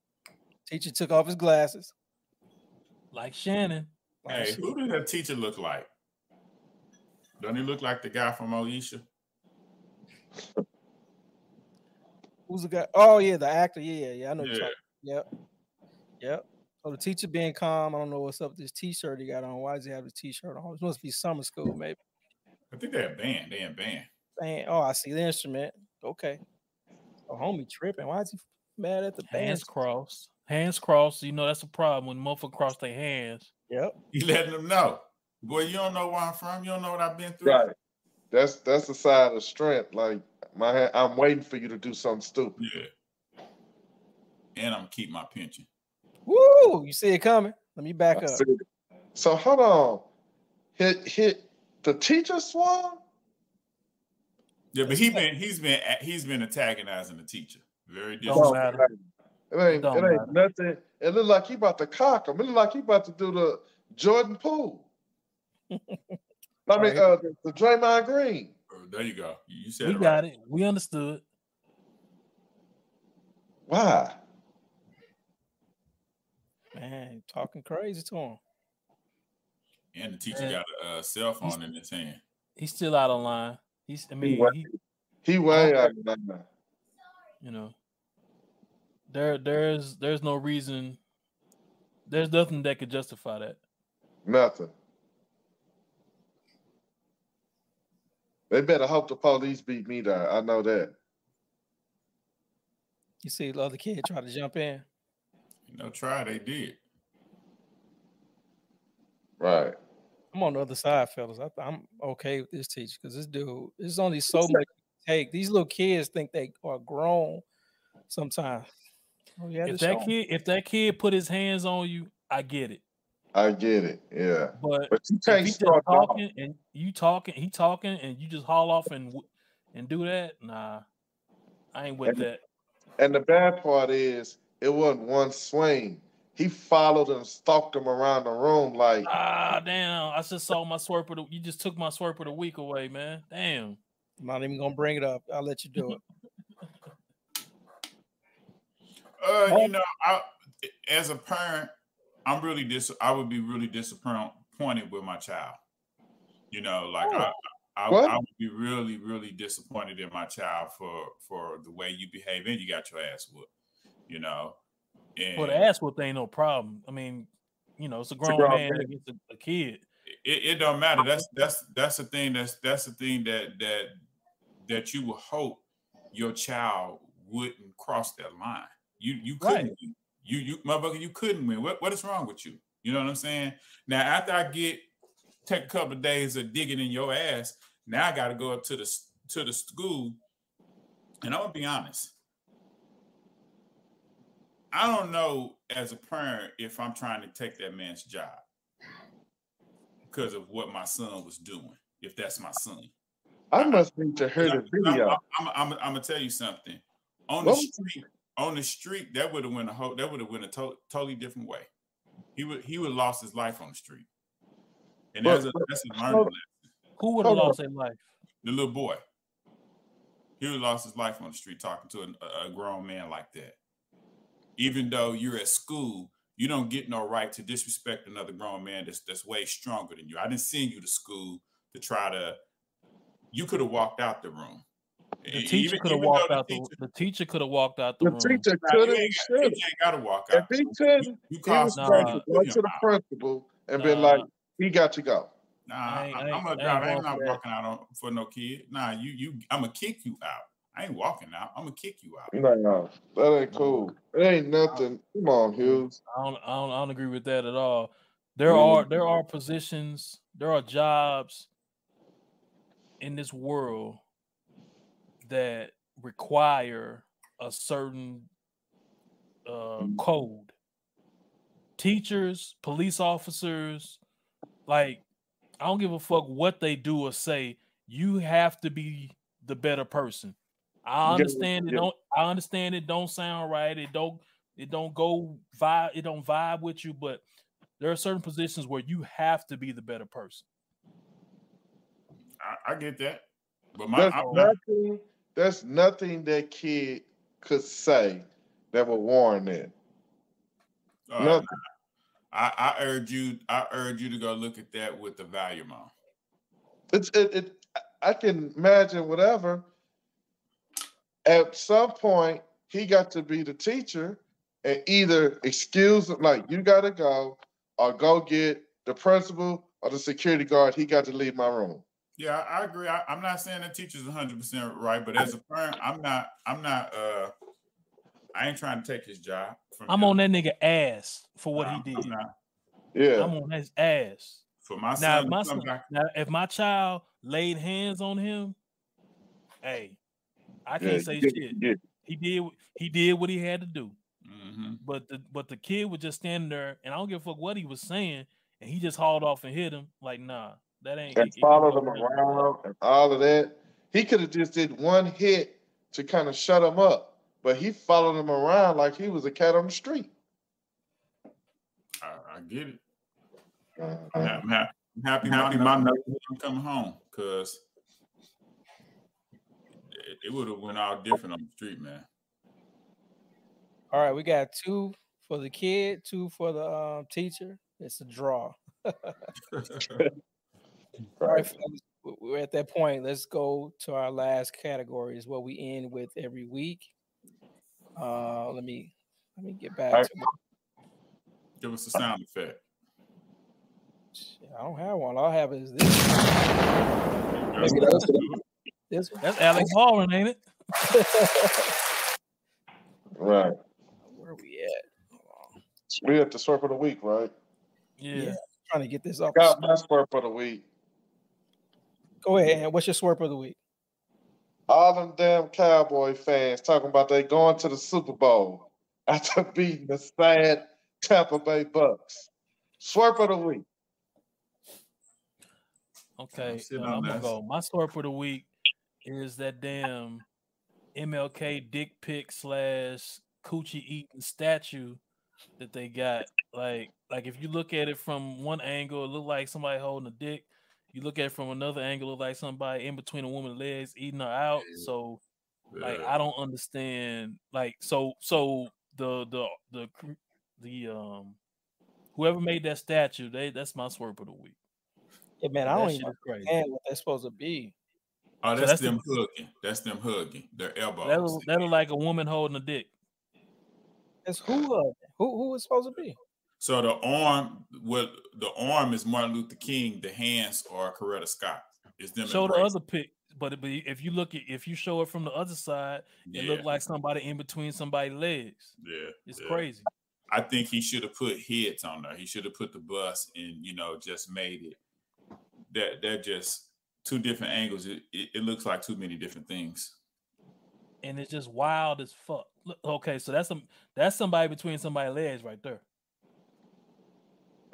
Teacher took off his glasses. Like Shannon. Like, Hey, shit. who did that teacher look like? Don't he look like the guy from Oisha? Who's the guy? Oh yeah, the actor. Yeah, yeah, yeah. I know. Yeah. Yeah. Yep. Yep. So the teacher being calm. I don't know what's up with this T-shirt he got on. Why does he have his T-shirt on? It must be summer school, maybe. I think they're a band. They in band. Dang, Oh, I see the instrument. Okay. Oh, homie tripping. Why is he mad at the band? Hands crossed. Hands crossed. You know that's a problem when motherfucker cross their hands. Yep. He letting them know. Boy, you don't know where I'm from. You don't know what I've been through. Right. That's that's the side of strength. Like my hand, I'm waiting for you to do something stupid. Yeah. And I'm gonna keep my pension. Woo! You see it coming. Let me back I up. see it. So hold on. Hit hit the teacher swung? Yeah, but he been he's been he's been antagonizing the teacher. Very Don't disrespectful. matter. It ain't don't it ain't nothing. It look like he about to cock him. It look like he about to do the Jordan Poole. I mean, Right. uh, the, the Draymond Green. Oh, There you go. You said We it got right. it. We understood. Why? Man, talking crazy to him. And the teacher Man. got a uh, cell phone in his hand. He's still out of line. He's. I mean, wa- he, He way out of line. You know, there, there's, there's no reason. There's nothing that could justify that. Nothing. They better hope the police beat me down. I know that. You see the other kid try to jump in. You know, try they did. Right. I'm on the other side, fellas. I, I'm okay with this teacher because this dude, there's only so much you can take. These little kids think they are grown sometimes. Oh, yeah, if that kid, if that kid put his hands on you, I get it. I get it. Yeah. But But you can't he just start off. talking and you talking, he talking, and you just haul off and and do that, nah, I ain't with And- that. And the bad part is, it wasn't one swing. He followed and stalked him around the room like, Ah, damn! I just saw my swerp of the. You just took my swerp of the week away, man. Damn. I'm not even gonna bring it up. I'll let you do it. Uh, you know, I as a parent, I'm really dis. I would be really disappointed with my child. You know, like I, I, What? I would be really, really disappointed in my child for for the way you behave, and you got your ass whooped. You know, and Well, the ass whoop ain't no problem. I mean, you know, it's a grown grown man man. against a, a kid. it, it don't matter. That's that's that's the thing. That's that's the thing that that that you would hope your child wouldn't cross that line. You you couldn't win. You you motherfucker, you couldn't win. What what is wrong with you? You know what I'm saying? Now after I get take a couple of days of digging in your ass, now I got to go up to the to the school, and I'm gonna be honest. I don't know as a parent if I'm trying to take that man's job because of what my son was doing. If that's my son, I must need to hear the video. I'm, I'm, I'm, I'm gonna tell you something. On What the was- street, on the street, that would have went a whole, that would have went a to- totally different way. He would he would have lost his life on the street, and But- that's a but- that's a hold- learning lesson. Who would have lost their life? The little boy, he would have lost his life on the street talking to a, a grown man like that. Even though you're at school, you don't get no right to disrespect another grown man that's that's way stronger than you. I didn't send you to school to try to. You could have walked out the room. The teacher could have walked out the. teacher- The teacher could have walked out the room. The teacher could have should got, you ain't got to walk out. If he You, couldn't, you he was Nah. to go to the principal and been like, he got to go. Nah, I I ain't- I am ain't- a I ain't driver. I'm going not walking out on, for no kid. Nah, you you. I'm gonna kick you out. I ain't walking out. I'm gonna kick you out. No, that ain't cool. It ain't nothing. Come on, Hughes. I don't, I don't, I don't agree with that at all. There Mm. are there are positions, there are jobs in this world that require a certain uh, code. Teachers, police officers, like I don't give a fuck what they do or say. You have to be the better person. I understand it yeah. don't. I understand it don't sound right. It don't. It don't go vibe. It don't vibe with you. But there are certain positions where you have to be the better person. I, I get that, but my There's I'm nothing. There's nothing that kid could say that would warrant it. uh, nothing. I, I urge you. I urge you to go look at that with the volume on. It's it, it. I can imagine whatever. At some point, he got to be the teacher and either excuse him, like you got to go, or go get the principal or the security guard. He got to leave my room. Yeah, I, I agree. I, I'm not saying the teacher's 100 percent right, but as a parent, I'm not. I'm not. uh I ain't trying to take his job. From I'm him. on that nigga ass for what I'm- he I'm did. not. Yeah, I'm on his ass. For my Now, son, if my son, back, now, if my child laid hands on him, hey, I can't yeah, say yeah, shit. yeah. He did he did what he had to do. Mhm. But the but the kid was just standing there, and I don't give a fuck what he was saying, and he just hauled off and hit him. Like, nah, that ain't. and it- it followed him go down like that. around and all of that. He could have just did one hit to kind of shut him up, but he followed him around like he was a cat on the street. I, I get it. Mhm. I'm happy. I'm happy. happy my nephew I'm coming home because it, it would have went all different on the street, man. All right, we got two for the kid, two for the um, teacher. It's a draw. All right, fellas, we- we're at that point. Let's go to our last category. Is what we end with every week. Uh, let me let me get back All to. Give us a sound effect. I don't have one. All I have is this. That's Maybe what that's- I. This one. That's Alex Baldwin, ain't it? Right. Where are we at? Hold on. We at the swerve of the week, right? Yeah. Yeah. Trying to get this off. the Got s- my swerve of the week. Go ahead. And what's your swerve of the week? All them damn Cowboy fans talking about they going to the Super Bowl after beating the sad Tampa Bay Bucks. Swerve of the week. Okay, sitting uh, I'm gonna go. My story for the week is that damn MLK dick pic slash coochie eating statue that they got. Like, like if you look at it from one angle, it look like somebody holding a dick. You look at it from another angle, it look like somebody in between a woman's legs eating her out. So, like, I don't understand. Like, so, so the the the the um whoever made that statue, they that's my swerve of the week. Yeah, man, I That don't even is understand what that's supposed to be. Oh, So that's, that's the- them hugging. That's them hugging. Their elbows. That look, that look like a woman holding a dick. It's who uh, who who is supposed to be? So the arm, well, the arm is Martin Luther King. The hands are Coretta Scott. It's them. Show the other pic, but but if you look at if you show it from the other side, Yeah, it looked like somebody in between somebody's legs. yeah, It's yeah. crazy. I think he should have put heads on there. He should have put the bus and you know just made it. That they're just two different angles. It, it, it looks like too many different things. And it's just wild as fuck. Look, okay, so that's some that's somebody between somebody's legs right there.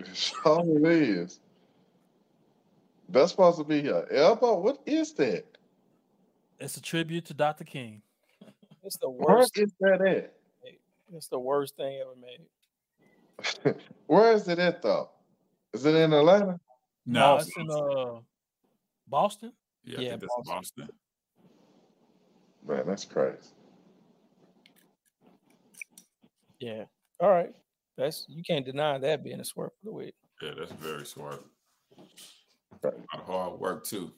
That's all it is. That's supposed to be an elbow. What is that? It's a tribute to Dr. King. It's the worst. is that at? It's the worst thing ever made. Where is it at though? Is it in Atlanta? No, No, it's in uh Boston. yeah, I yeah, think that's Boston. Man, that's crazy. Yeah. All right. That's you can't deny that being a swerve of the week. Yeah, that's very smart. Right. A lot of hard work too.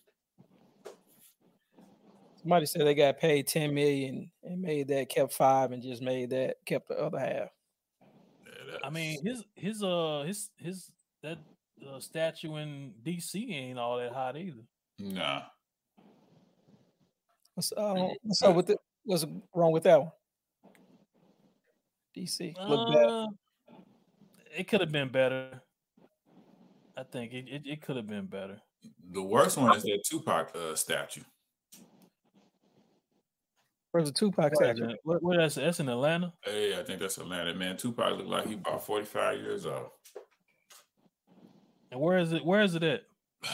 Somebody said they got paid 10 million and made that, kept five and just made that, kept the other half. Yeah, I mean, his his uh his his that the statue in DC ain't all that hot either. Nah. What's, uh, what's up with it? What's wrong with that one? DC look bad. Uh, it could have been better. I think it, it, it could have been better. The worst one is that Tupac uh, statue. Where's the Tupac Where, statue? where, where that's, that's in Atlanta. Hey, I think that's Atlanta, man. Tupac looked like he about 45 years old. And where is it? Where is it at?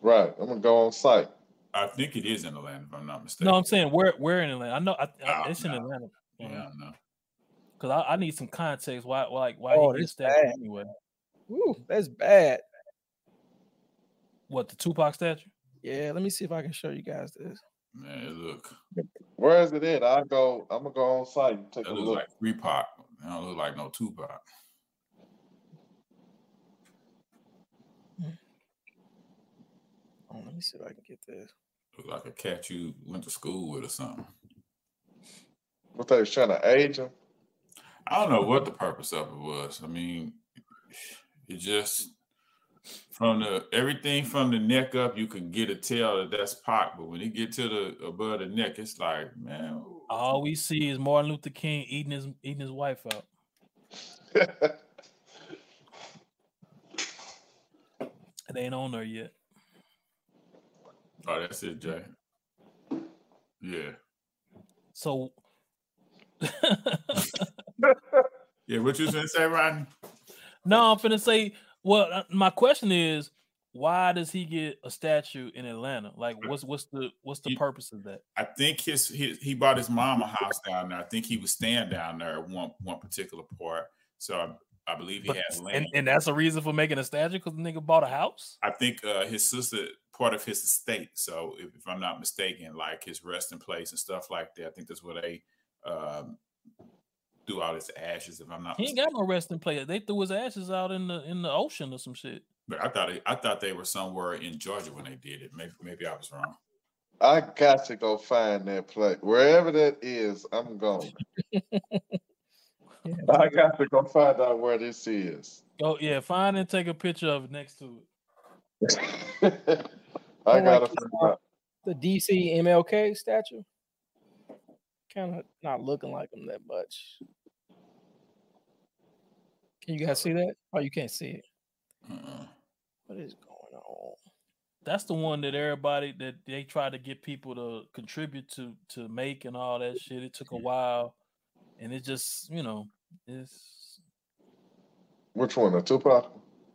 Right. I'm gonna go on site. I think it is in Atlanta, if I'm not mistaken. No, I'm saying where where in Atlanta. I know I, I, Oh, it's in. Atlanta. Yeah, no. Because I, I need some context. Why why like why Oh, he gets this that bad. anyway? Ooh, that's bad. What the Tupac statue? Yeah, let me see if I can show you guys this. Man, look. Where is it at? I go. I'm gonna go on site and take That a looks look. like Reebok. That don't look like no Tupac. Oh, let me see if I can get this. Look like a cat you went to school with or something. What they was trying to age him? I don't know what the purpose of it was. I mean, it just from the everything from the neck up, you can get a tell that that's Pac, but when you get to the above the neck, it's like, man, All we see is Martin Luther King eating his eating his wife out. It ain't on there yet. oh, that's it, Jay. Yeah, So yeah. What you gonna say, Rodney? no, I'm finna say. Well, uh, my question is, why does he get a statue in Atlanta? Like, what's what's the what's the purpose of that? I think his, his he bought his mom a house down there. I think he was staying down there at one one particular part. So I, I believe he But- has land. and, and that's a reason for making a statue because the nigga bought a house. I think uh, his sister part of his estate. So if, if I'm not mistaken, like his resting place and stuff like that. I think that's where they um, threw out his ashes. If I'm not, He ain't got no resting place. They threw his ashes out in the in the ocean or some shit. but I thought it, I thought they were somewhere in Georgia when they did it. Maybe maybe I was wrong. I got to go find that place. Wherever that is, I'm going. I got to go find out where this is. Oh yeah, find and take a picture of it next to it. I like gotta this, find uh, out. The DC MLK statue. Kind of not looking like him that much. Can you guys see that? Oh, you can't see it. Uh-uh. What is going on? That's the one that everybody that they try to get people to contribute to to make and all that shit. It took a while, and it just you know it's Which one? The Tupac?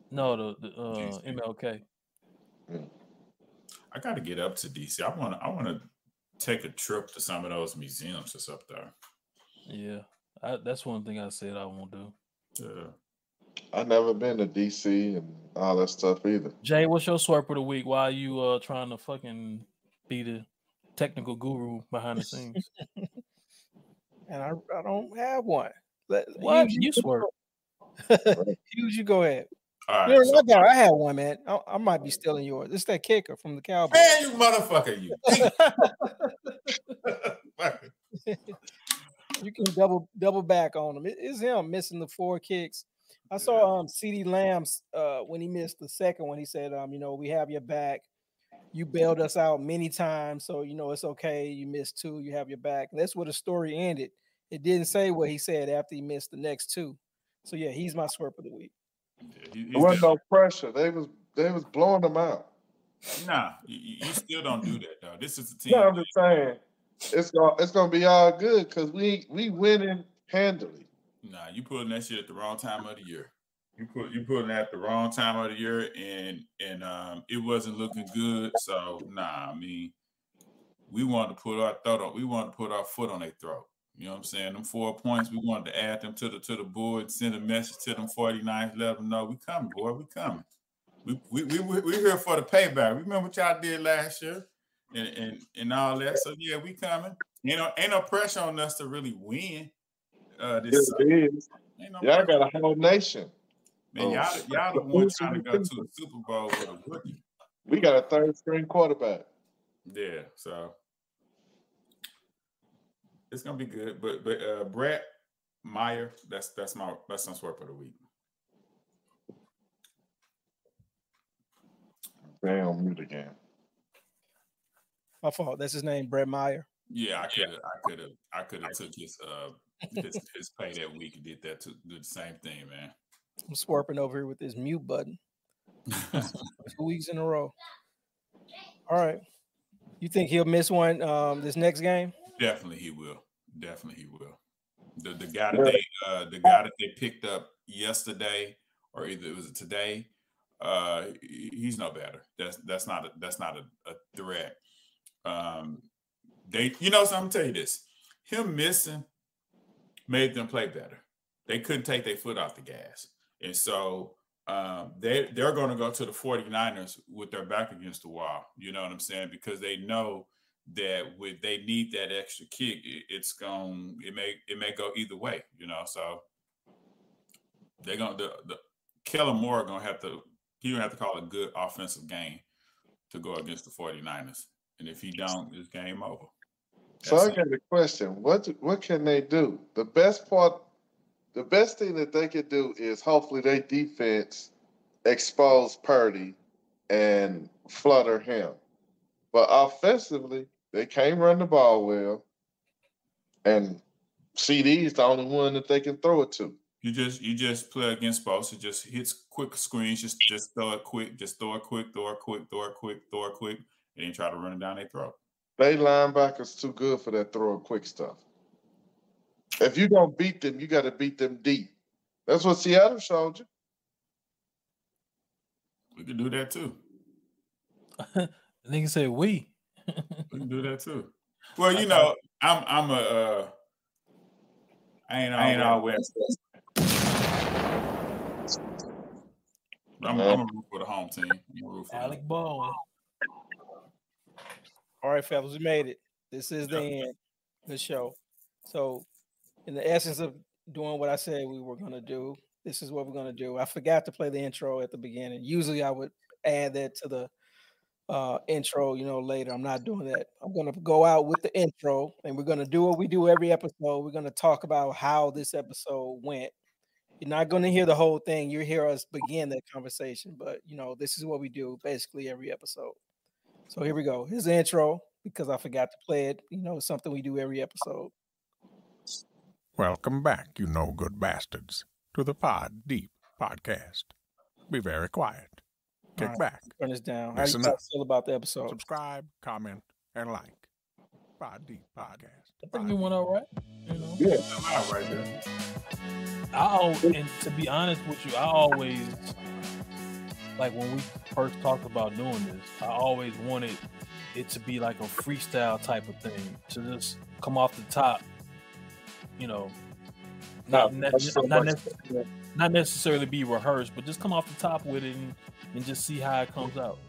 no the, the uh, DC. MLK. I got to get up to DC. I want to I want to take a trip to some of those museums that's up there. Yeah, I, that's one thing I said I won't do. Yeah. I never been to DC and all that stuff either. Jay, what's your swerp of the week? Why are you uh trying to fucking be the technical guru behind the scenes? And I, I don't have one. Let, what Hughes, you swerve? Hughes, you go ahead. All No, right. so- I, got, I had one, man. I, I might be stealing yours. It's that kicker from the Cowboys. man, you motherfucker, you. You can double double back on him. It- it's him missing the four kicks. I saw um CeeDee Lamb's uh when he missed the second one. He said, um, you know, we have your back. You bailed us out many times, so you know it's okay. You missed two, you have your back. And that's where the story ended. It didn't say what he said after he missed the next two. So yeah, he's my swerp of the week. Yeah, he- There wasn't no pressure. They was they was blowing them out. Nah, you, you you still don't do that though. This is the team. No, I'm just saying it's gonna it's gonna be all good because we we winning handily. Nah, you pulling that shit at the wrong time of the year. You put you putting that at the wrong time of the year, and and um, it wasn't looking good. So nah, I mean, we wanted to put our throat on. We wanted to put our foot on their throat. You know what I'm saying? Them four points, we wanted to add them to the to the board, send a message to them 49ers, let them know we coming, boy, we coming. We we we we here for the payback. Remember what y'all did last year, and and and all that. So yeah, we coming. You know, ain't no pressure on us to really win. Uh, this Yes, it is. No Y'all got a whole nation. Man, Oh. y'all, y'all the one trying to go to a Super Bowl with a rookie. We got a third string quarterback. Yeah, so it's gonna be good. But but uh Brett Maher, that's that's my that's my swerve for the week. stay on mute again. My fault. That's his name, Brett Maher. Yeah, I could have, I could have, I could have took his uh his, his pay that week and did that to do the same thing, man. I'm swarping over here with this mute button. Two weeks in a row. All right. You think he'll miss one um this next game? Definitely he will. Definitely he will. The the guy that they uh the guy that they picked up yesterday or either it was today, uh he's no better. That's that's not a that's not a, a threat. Um they you know so I'm gonna tell you this. Him missing made them play better. They couldn't take their foot off the gas. And so um, they they're going to go to the 49ers with their back against the wall. You know what I'm saying? Because they know that with they need that extra kick, it, it's going it may it may go either way. You know, so they're going to the, the Kellen Moore going to have to he gonna have to call a good offensive game to go against the 49ers. And if he don't, it's game over. So That's I got a question. What what can they do? The best part, the best thing that they could do is hopefully their defense expose Purdy and flutter him. But offensively, they can't run the ball well. And CeeDee is the only one that they can throw it to. You just you just play against Bosa, just hits quick screens, just just throw it quick, just throw it quick, throw it quick, throw it quick, throw it quick, and then try to run it down their throat. They linebackers too good for that throw and quick stuff. If you don't beat them, you got to beat them deep. That's what Seattle showed you. We can do that too. Nigga say we. We can do that too. Well, you know, I'm I'm a uh, I ain't I ain't always. I'm, I'm a root for the home team. I'm a root for Alec them. All right, fellas, we made it. This is the end. The show. So, in the essence of doing what I said we were gonna do, this is what we're gonna do. I forgot to play the intro at the beginning. Usually, I would add that to the uh intro, you know, later. I'm not doing that. I'm gonna go out with the intro, and we're gonna do what we do every episode. We're gonna talk about how this episode went. You're not gonna hear the whole thing. You hear us begin that conversation, but you know, this is what we do basically every episode. So here we go. His intro because I forgot to play it. You know, something we do every episode. Welcome back, you no good bastards, to the Pod Deep podcast. Be very quiet. Kick Alright. back, Turn this down. How Listen you up. feel about the episode? subscribe, comment, and like. Pod Deep podcast. I think Pod we went all right. You know. Yeah. I'm out right there. I al- and to be honest with you, I always like when we first talked about doing this. I always wanted it to be like a freestyle type of thing to just come off the top. You know, not ne- so not, not necessarily be rehearsed, but just come off the top with it and, and just see how it comes out.